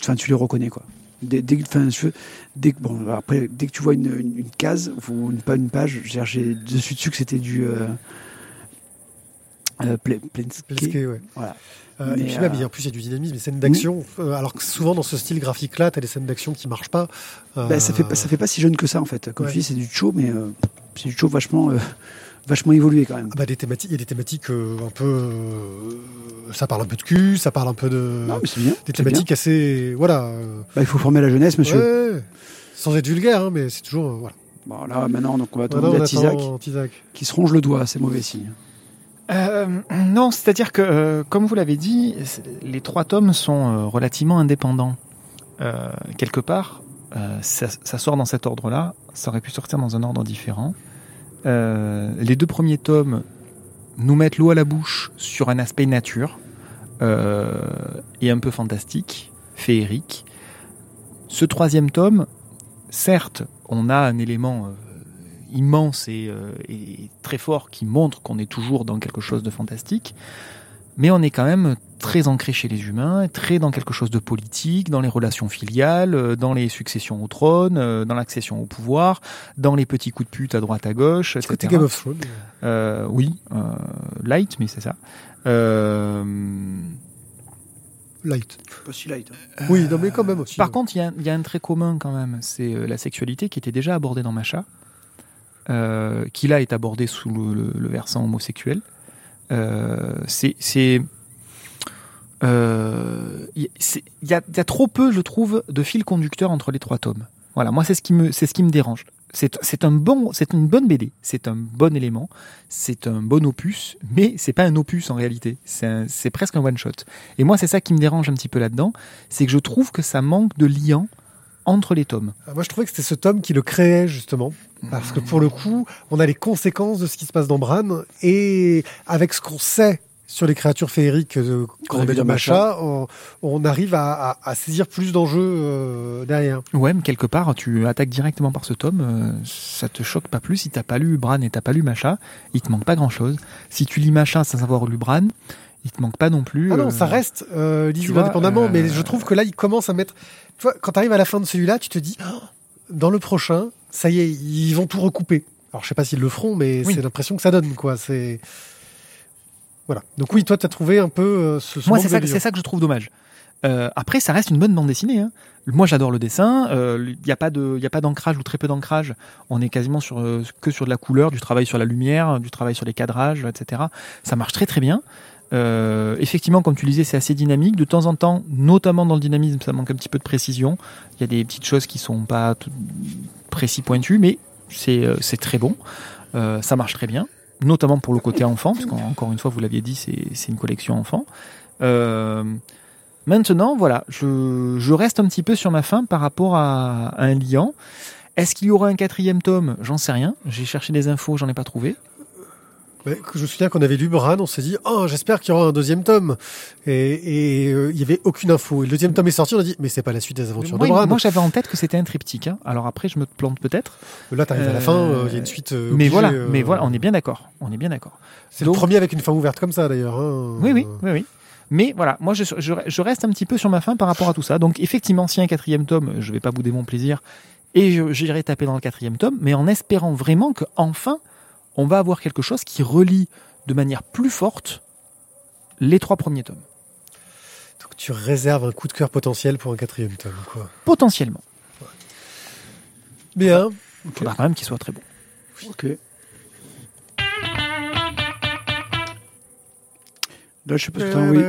enfin tu les reconnais quoi. Dès, dès, je dès bon après dès que tu vois une, une, une case ou une, pas une page, j'ai dessus dessus que c'était du euh, euh. Planescape, ouais. Voilà. Euh, et puis euh, en plus, il y a du dynamisme, des scènes d'action. Euh, alors que souvent, dans ce style graphique-là, t'as des scènes d'action qui marchent pas. Bah, ça fait ça fait pas si jeune que ça en fait. Comme Ouais. tu dis, c'est du show, mais c'est du show vachement vachement évolué quand même. ah bah, des thématiques, il y a des thématiques euh, un peu. euh, ça parle un peu de cul, ça parle un peu de. Non, mais c'est bien. des bien. thématiques assez. Voilà. euh, Bah, il faut former la jeunesse, monsieur. ouais, sans être vulgaire, hein, mais c'est toujours. euh, voilà. Bon, là, maintenant, donc on va Voilà, demander on à Tizak. qui se ronge le doigt, c'est mauvais signe. Euh, non, c'est-à-dire que, euh, comme vous l'avez dit, les trois tomes sont euh, relativement indépendants. Euh, quelque part, euh, ça, ça sort dans cet ordre-là, ça aurait pu sortir dans un ordre différent. Euh, les deux premiers tomes nous mettent l'eau à la bouche sur un aspect nature euh, et un peu fantastique, féerique. Ce troisième tome, certes, on a un élément euh, immense et, et très fort qui montre qu'on est toujours dans quelque chose de fantastique, mais on est quand même très ancré chez les humains, très dans quelque chose de politique, dans les relations filiales, euh, dans les successions au trône, euh, dans l'accession au pouvoir, dans les petits coups de pute à droite à gauche, etc. Côté Game of Thrones. Euh, oui, euh, light, mais c'est ça. Euh, Light. Pas si light. Oui, non, mais quand même aussi. par contre, il y, a un- il y a un trait commun quand même, c'est la sexualité qui était déjà abordée dans Macha, euh, qui là est abordée sous le, le- le versant homosexuel. Euh, c'est, c'est, euh, il y, il a, il y a trop peu, je trouve, de fil conducteur entre les trois tomes. Voilà, moi c'est ce qui me c'est ce qui me dérange. C'est un bon c'est une bonne BD, c'est un bon élément, c'est un bon opus, mais c'est pas un opus en réalité. C'est presque un one shot. Et moi c'est ça qui me dérange un petit peu là-dedans, c'est que je trouve que ça manque de liant entre les tomes. Ah, Moi, je trouvais que c'était ce tome qui le créait, justement. Parce que pour le coup, on a les conséquences de ce qui se passe dans Bran. Et avec ce qu'on sait sur les créatures féeriques euh, vu dans Macha, on, on arrive à, à- à saisir plus d'enjeux euh, derrière. Ouais, mais quelque part, tu attaques directement par ce tome, euh, ça te choque pas plus. Si t'as pas lu Bran et t'as pas lu Macha, il te manque pas grand chose. Si tu lis Macha sans avoir lu Bran, il te manque pas non plus. Ah non, euh, ça reste euh, lisible indépendamment, euh, mais je trouve que là, il commence à mettre. Tu vois, quand tu arrives à la fin de celui-là, tu te dis, Oh, dans le prochain, ça y est, ils vont tout recouper. Alors, je sais pas s'ils le feront, mais Oui. c'est l'impression que ça donne, quoi. C'est voilà. Donc oui, toi, tu as trouvé un peu euh, ce. ce Moi, c'est ça, ça que je trouve dommage. Euh, après, ça reste une bonne bande dessinée. hein. Moi, j'adore le dessin. Il n'y a pas de, il y a pas d'ancrage ou très peu d'ancrage. On est quasiment sur euh, que sur de la couleur, du travail sur la lumière, du travail sur les cadrages, etc. Ça marche très très bien. Euh, effectivement, comme tu disais, c'est assez dynamique. De temps en temps, notamment dans le dynamisme, ça manque un petit peu de précision. Il y a des petites choses qui sont pas tout- précis pointues, mais c'est euh, c'est très bon. Euh, ça marche très bien, notamment pour le côté enfant, parce qu'encore une fois, vous l'aviez dit, c'est une collection enfant. Euh, maintenant, voilà, je, je reste un petit peu sur ma faim par rapport à, à un liant. Est-ce qu'il y aura un quatrième tome? J'en sais rien. J'ai cherché des infos, j'en ai pas trouvé. Je me souviens qu'on avait lu Bran, on s'est dit, oh, j'espère qu'il y aura un deuxième tome. Et, et, euh, il y avait aucune info. Et le deuxième tome est sorti, on a dit, mais c'est pas la suite des aventures Moi, de Bran. moi, j'avais en tête que c'était un triptyque. hein. Alors après, je me plante peut-être. Là, t'arrives à la Euh, fin, euh, il y a une suite. euh, mais obligée, voilà, euh, mais voilà, on est bien d'accord. On est bien d'accord. C'est le premier avec une fin ouverte comme ça, d'ailleurs. hein. Oui, oui, oui, oui. Mais voilà, moi je, je, je reste un petit peu sur ma faim par rapport à tout ça. Donc effectivement, s'il y a un quatrième tome, je vais pas bouder mon plaisir et j'irai taper dans le quatrième tome, mais en espérant vraiment que enfin on va avoir quelque chose qui relie de manière plus forte les trois premiers tomes. Donc tu réserves un coup de cœur potentiel pour un quatrième tome, quoi. Potentiellement. Bien. Il faudra quand même qu'il soit très bon. Ok. Là, je sais pas ce que t'as envoyé.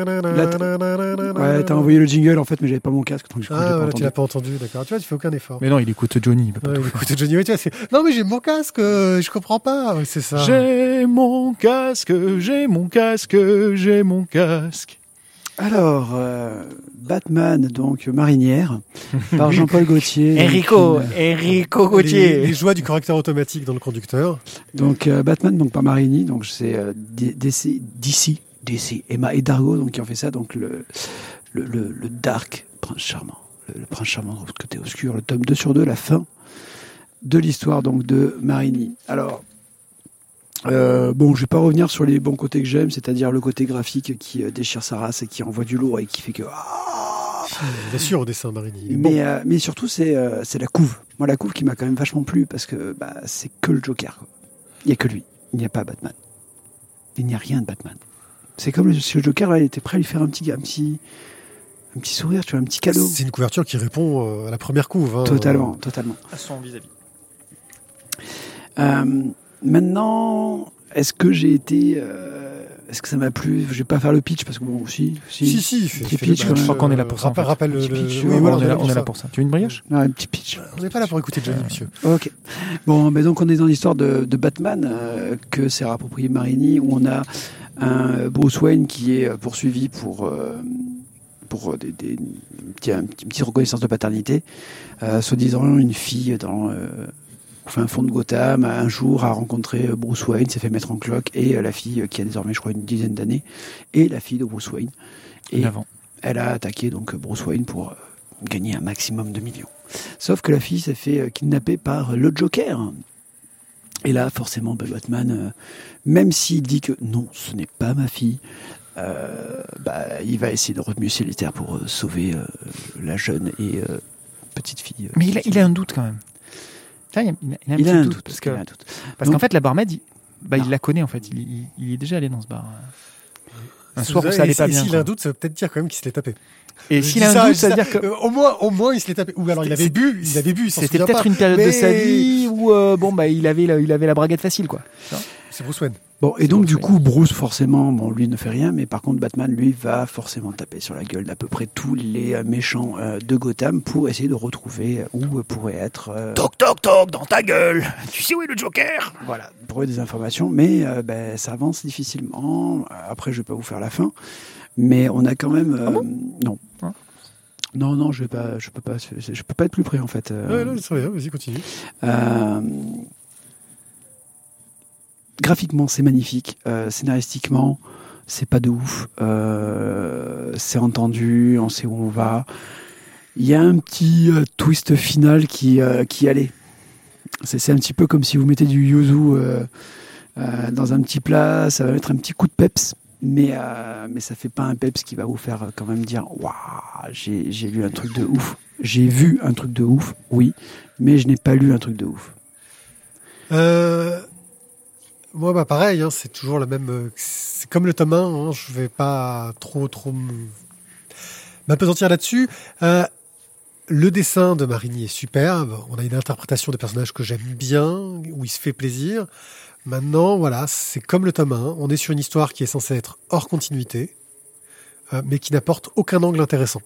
Ouais, t'as envoyé le jingle en fait, mais j'avais pas mon casque, donc je Ah, pas ouais, tu l'as pas entendu, d'accord. Tu vois, tu fais aucun effort. Mais non, il écoute Johnny, il peut pas Ouais, tout écoute. Johnny, ouais, tu vois, c'est- non mais j'ai mon casque, euh, je comprends pas. C'est ça. J'ai mon casque, j'ai mon casque, j'ai mon casque. Alors, euh, Batman, donc marinière, [LAUGHS] par Jean-Paul Gaultier. Enrico, Donc, une- Enrico Les, Gauthier. les joies du correcteur automatique dans le conducteur. Donc euh, Batman, donc par Marini, donc c'est euh, D- DC, Emma et Dargo, donc qui ont fait ça, donc le le, le, le Dark Prince charmant, le, le Prince charmant au côté obscur, le tome 2 sur 2, la fin de l'histoire donc de Marini. Alors euh, bon, je vais pas revenir sur les bons côtés que j'aime, c'est-à-dire le côté graphique qui euh, déchire sa race et qui envoie du lourd et qui fait que ah Bien sûr, au dessin, Marini. bon. mais, euh, mais surtout, c'est euh, la couve. Moi, la couve qui m'a quand même vachement plu parce que bah, c'est que le Joker. Il n'y a que lui. Il n'y a pas Batman. Il n'y a rien de Batman. C'est comme le, si le Joker, là, il était prêt à lui faire un petit, un petit, un petit sourire, tu vois, un petit cadeau. C'est une couverture qui répond euh, à la première couve. hein. Totalement, totalement. À son vis-à-vis. Euh, maintenant, est-ce que j'ai été. euh, est-ce que ça m'a plu? Je vais pas faire le pitch parce que bon, si. si. Si, si, fais, Petit pitch, je crois qu'on est là pour ça, en Rappelle, fait. rappelle le. Petit le- pitch, oui, voilà, on, est là, on est là ça. pour ça. Tu veux une brioche? Un petit pitch. On n'est pas là pour écouter Johnny, monsieur. Ok. Bon, donc on est dans l'histoire de, de Batman euh, que s'est approprié Marini, où on a un Bruce Wayne qui est poursuivi pour euh, pour des, des- une petite- une petite reconnaissance de paternité, euh, soi-disant une fille dans euh, au fin fond de Gotham un jour a rencontré Bruce Wayne, s'est fait mettre en cloque et euh, la fille qui a désormais je crois une dizaine d'années est la fille de Bruce Wayne et Avant. elle a attaqué donc Bruce Wayne pour euh, gagner un maximum de millions. Sauf que la fille s'est fait euh, kidnapper par le Joker. Et là, forcément, bah, Batman, euh, même s'il dit que non, ce n'est pas ma fille, euh, bah, il va essayer de remuer les terres pour euh, sauver la jeune et petite fille. Mais il a, il a un doute quand même. Il a, il a- un il a un doute. doute. Parce il a que- un doute. parce qu'en fait, la barmaid, il, bah, il Non. la connaît en fait. Il est déjà allé dans ce bar. Un soir où ça allait pas bien. S'il a un doute, ça veut peut-être dire quand même qu'il se l'est tapé. Et s'il a un ça, doute, ça veut dire que Euh, au moins, au moins, il se l'est tapé. Ou alors il avait bu, il avait bu, c'était peut-être une période de sa vie où euh, bon bah il avait la, il avait la braguette facile quoi. C'est Bruce Wayne. Bon, et donc Bruce du coup, Bruce, forcément, bon, lui ne fait rien, mais par contre, Batman, lui, va forcément taper sur la gueule d'à peu près tous les euh, méchants euh, de Gotham pour essayer de retrouver où euh, pourrait être. euh, Toc toc toc dans ta gueule. Tu sais où est le Joker? Voilà, pour eux des informations, mais euh, ben, ça avance difficilement. Après, je vais pas vous faire la fin, mais on a quand même. euh, non. Ah. Non, non, je vais pas, je peux pas, je peux pas être plus près en fait. euh, Ouais, non, c'est bien, vas-y, continue. euh, graphiquement, c'est magnifique. Euh, scénaristiquement, c'est pas de ouf. Euh, c'est entendu, on sait où on va. Il y a un petit euh, twist final qui, qui allait. C'est un petit peu comme si vous mettez du yuzu dans un petit plat, ça va mettre un petit coup de peps. Mais, mais ça fait pas un peps qui va vous faire quand même dire Waouh, j'ai lu un truc de ouf. J'ai vu un truc de ouf, oui, mais je n'ai pas lu un truc de ouf. Euh, moi, bah, pareil, hein, c'est toujours la même. euh, C'est comme le tome 1, hein, je vais pas trop, trop m'apesantir là-dessus. Euh, le dessin de Marigny est superbe. On a une interprétation des personnages que j'aime bien, où il se fait plaisir. Maintenant, voilà, c'est comme le tome 1. On est sur une histoire qui est censée être hors continuité, euh, mais qui n'apporte aucun angle intéressant.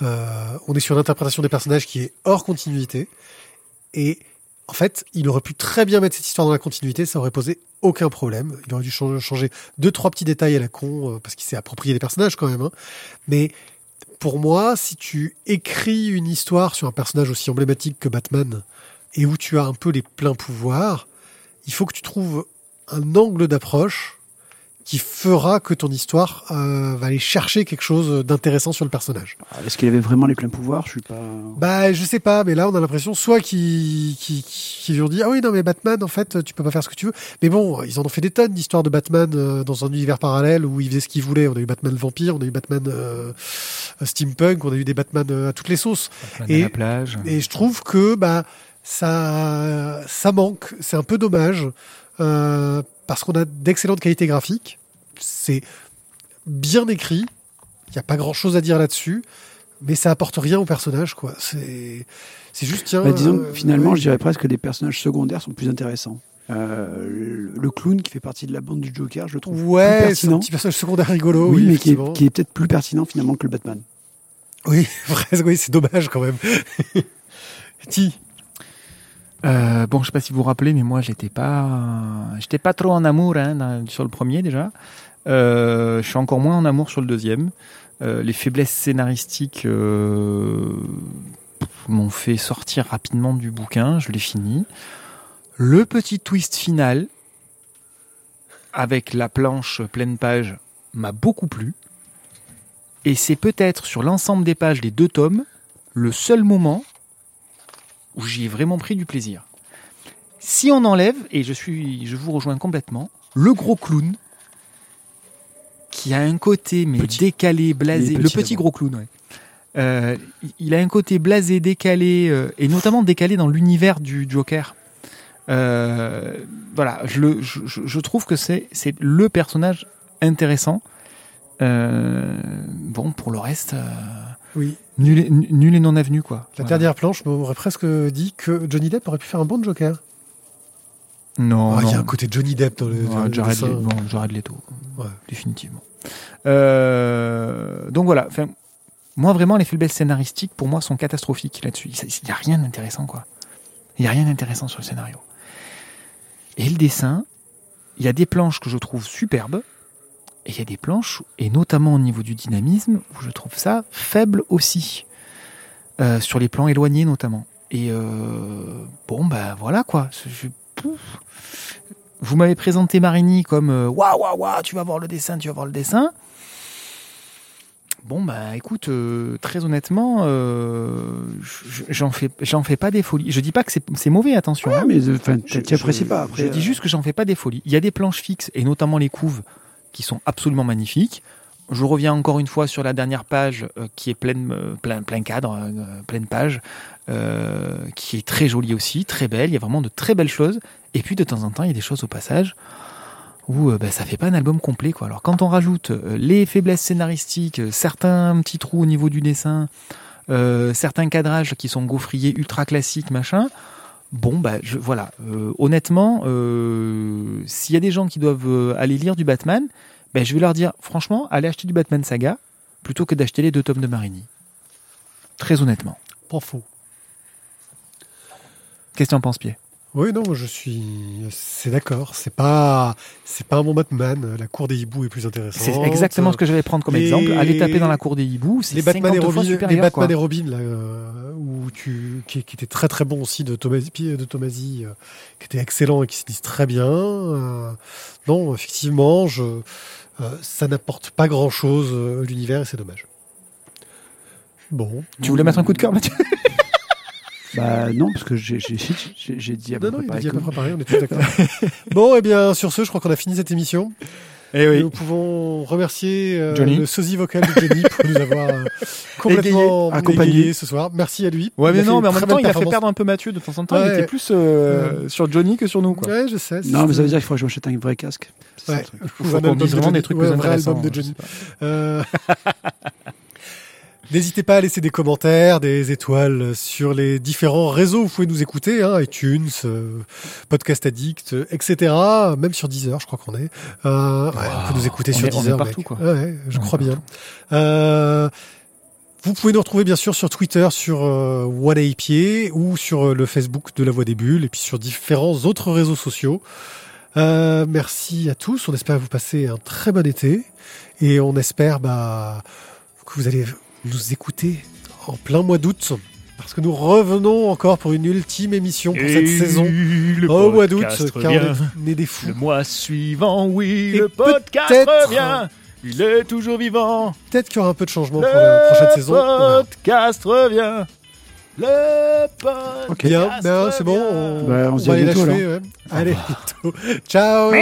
On est sur une interprétation des personnages qui est hors continuité. Et en fait, il aurait pu très bien mettre cette histoire dans la continuité, ça aurait posé aucun problème. Il aurait dû changer, deux, trois petits détails à la con, euh, parce qu'il s'est approprié des personnages quand même. hein. Mais pour moi, si tu écris une histoire sur un personnage aussi emblématique que Batman, et où tu as un peu les pleins pouvoirs, il faut que tu trouves un angle d'approche qui fera que ton histoire euh, va aller chercher quelque chose d'intéressant sur le personnage. Est-ce qu'il avait vraiment les pleins pouvoirs? Je suis pas. Bah, je sais pas, mais là, on a l'impression soit qu'ils qu'ils qu'ils lui ont dit ah oui non mais Batman en fait tu peux pas faire ce que tu veux. Mais bon, ils en ont fait des tonnes d'histoires de Batman euh, dans un univers parallèle où il faisait ce qu'il voulait. On a eu Batman vampire, on a eu Batman euh, steampunk, on a eu des Batman euh, à toutes les sauces. Batman Et- à la plage. Et je trouve que bah ça ça manque, c'est un peu dommage euh, parce qu'on a d'excellentes qualités graphiques. C'est bien écrit, il y a pas grand chose à dire là-dessus, mais ça apporte rien au personnage quoi. C'est c'est juste tiens. Bah, disons, euh, finalement, ouais. je dirais presque que les personnages secondaires sont plus intéressants. Euh, le, le clown qui fait partie de la bande du Joker, je le trouve plus Ouais, c'est un pertinent. petit personnage secondaire rigolo. oui, Oui, mais qui est, effectivement. qui est peut-être plus pertinent finalement que le Batman. Oui, [LAUGHS] oui, c'est dommage quand même. [LAUGHS] Ti. Euh, bon, je sais pas si vous vous rappelez, mais moi, j'étais pas, j'étais pas trop en amour hein, dans- sur le premier déjà. Euh, je suis encore moins en amour sur le deuxième. Euh, les faiblesses scénaristiques euh, m'ont fait sortir rapidement du bouquin. Je l'ai fini. Le petit twist final avec la planche pleine page m'a beaucoup plu. Et c'est peut-être sur l'ensemble des pages des deux tomes le seul moment où j'y ai vraiment pris du plaisir. Si on enlève, et je, suis, je vous rejoins complètement, le gros clown, qui a un côté mais Petit. décalé, blasé, le petit, gros clown, ouais. Euh, il- a un côté blasé, décalé, euh, et notamment décalé dans l'univers du Joker. Euh, voilà, je, le, je, je- je trouve que c'est c'est le personnage intéressant. Euh, bon, pour le reste, euh, Oui. nul, et, nul et non avenu, quoi. La Voilà. dernière planche m'aurait presque dit que Johnny Depp aurait pu faire un bon Joker. Non, Ah, Il y a un côté Johnny Depp dans le, Ouais, Jared. Le- bon, Jared Leto, Ouais. définitivement. Euh, donc voilà, enfin, moi vraiment les faiblesses scénaristiques pour moi sont catastrophiques là-dessus. Il n'y a rien d'intéressant quoi. Il n'y a rien d'intéressant sur le scénario. Et le dessin, il y a des planches que je trouve superbes, et il y a des planches, et notamment au niveau du dynamisme, où je trouve ça faible aussi. Euh, sur les plans éloignés notamment. Et euh, bon, ben voilà quoi. Je- pouf. Vous m'avez présenté Marini comme euh, waouh, waouh, waouh, tu vas voir le dessin, tu vas voir le dessin. Bon, bah écoute, euh, très honnêtement, euh, je- j'en fais, j'en fais pas des folies. Je dis pas que c'est mauvais, attention. hein. Mais enfin, tu apprécies pas. Après, je dis juste que j'en fais pas des folies. Il y a des planches fixes, et notamment les couves, qui sont absolument magnifiques. Je reviens encore une fois sur la dernière page, euh, qui est pleine, plein, plein cadre, pleine page, euh, qui est très jolie aussi, très belle. Il y a vraiment de très belles choses. Et puis de temps en temps, il y a des choses au passage où euh, ben, ça fait pas un album complet. Quoi. Alors quand on rajoute euh, les faiblesses scénaristiques, certains petits trous au niveau du dessin, certains cadrages qui sont gaufriers ultra classiques, machin, Bon, bah, voilà. Honnêtement, s'il y a des gens qui doivent aller lire du Batman, ben, je vais leur dire, franchement, allez acheter du Batman Saga plutôt que d'acheter les deux tomes de Marini. Très honnêtement. Pas faux. Qu'est-ce que tu en penses, Pierre? Oui, non, je suis, c'est d'accord. C'est pas, c'est pas un bon Batman. La cour des hiboux est plus intéressante. C'est exactement ce que j'allais prendre comme exemple. Aller taper dans la cour des hiboux, c'est les Batman 50 et fois Robin, les. Batman quoi. et Robin, là, euh, où tu, qui, qui était très très bon aussi de Tomasi, de Tomasi euh, qui était excellent et qui se lisent très bien. Euh, non, effectivement, je, euh, ça n'apporte pas grand chose à l'univers et c'est dommage. Bon. Tu voulais mettre un coup de cœur, Mathieu? Bah non, parce que j'ai dit à peu Non, non, près il a dit à peu près on est tous [LAUGHS] d'accord. bon, et bien, sur ce, je crois qu'on a fini cette émission. Eh Nous pouvons remercier euh, Johnny. le sosie vocal de Johnny pour nous avoir euh, [LAUGHS] complètement accompagné. ce soir. Merci à lui. Ouais, mais non, mais en même temps, il a fait perdre un peu Mathieu de temps en temps. Ouais. Il était plus euh, sur Johnny que sur nous. Quoi. Ouais, je sais. Non, mais ça veut dire qu'il faudrait que je m'achète un vrai casque. C'est ça, Ouais. le truc. Il faut qu'on dise vraiment des trucs Ouais, plus un vrai intéressants. album de Johnny. [LAUGHS] N'hésitez pas à laisser des commentaires, des étoiles sur les différents réseaux où vous pouvez nous écouter, hein, iTunes, euh, Podcast Addict, euh, etc. Même sur Deezer, je crois qu'on est. Euh, ouais, on peut nous écouter On sur est- on est Deezer, partout, mec. quoi. Ouais, je On crois bien. Euh, vous pouvez nous retrouver bien sûr sur Twitter, sur euh, OneAPA ou sur le Facebook de La Voix des Bulles et puis sur différents autres réseaux sociaux. Euh, merci à tous. On espère vous passez un très bon été et on espère bah, que vous allez nous écouter en plein mois d'août parce que nous revenons encore pour une ultime émission pour cette saison Le au mois d'août car on est- revient. on est des fous. Le mois suivant, oui, Et le podcast revient. Il est toujours vivant. Peut-être qu'il y aura un peu de changement pour la prochaine saison. On verra. podcast revient. Le podcast Ok. Bien, ben, c'est bon. On, Bah, on va dit à aller bientôt, l'achever. ouais. Allez. [LAUGHS] Ciao.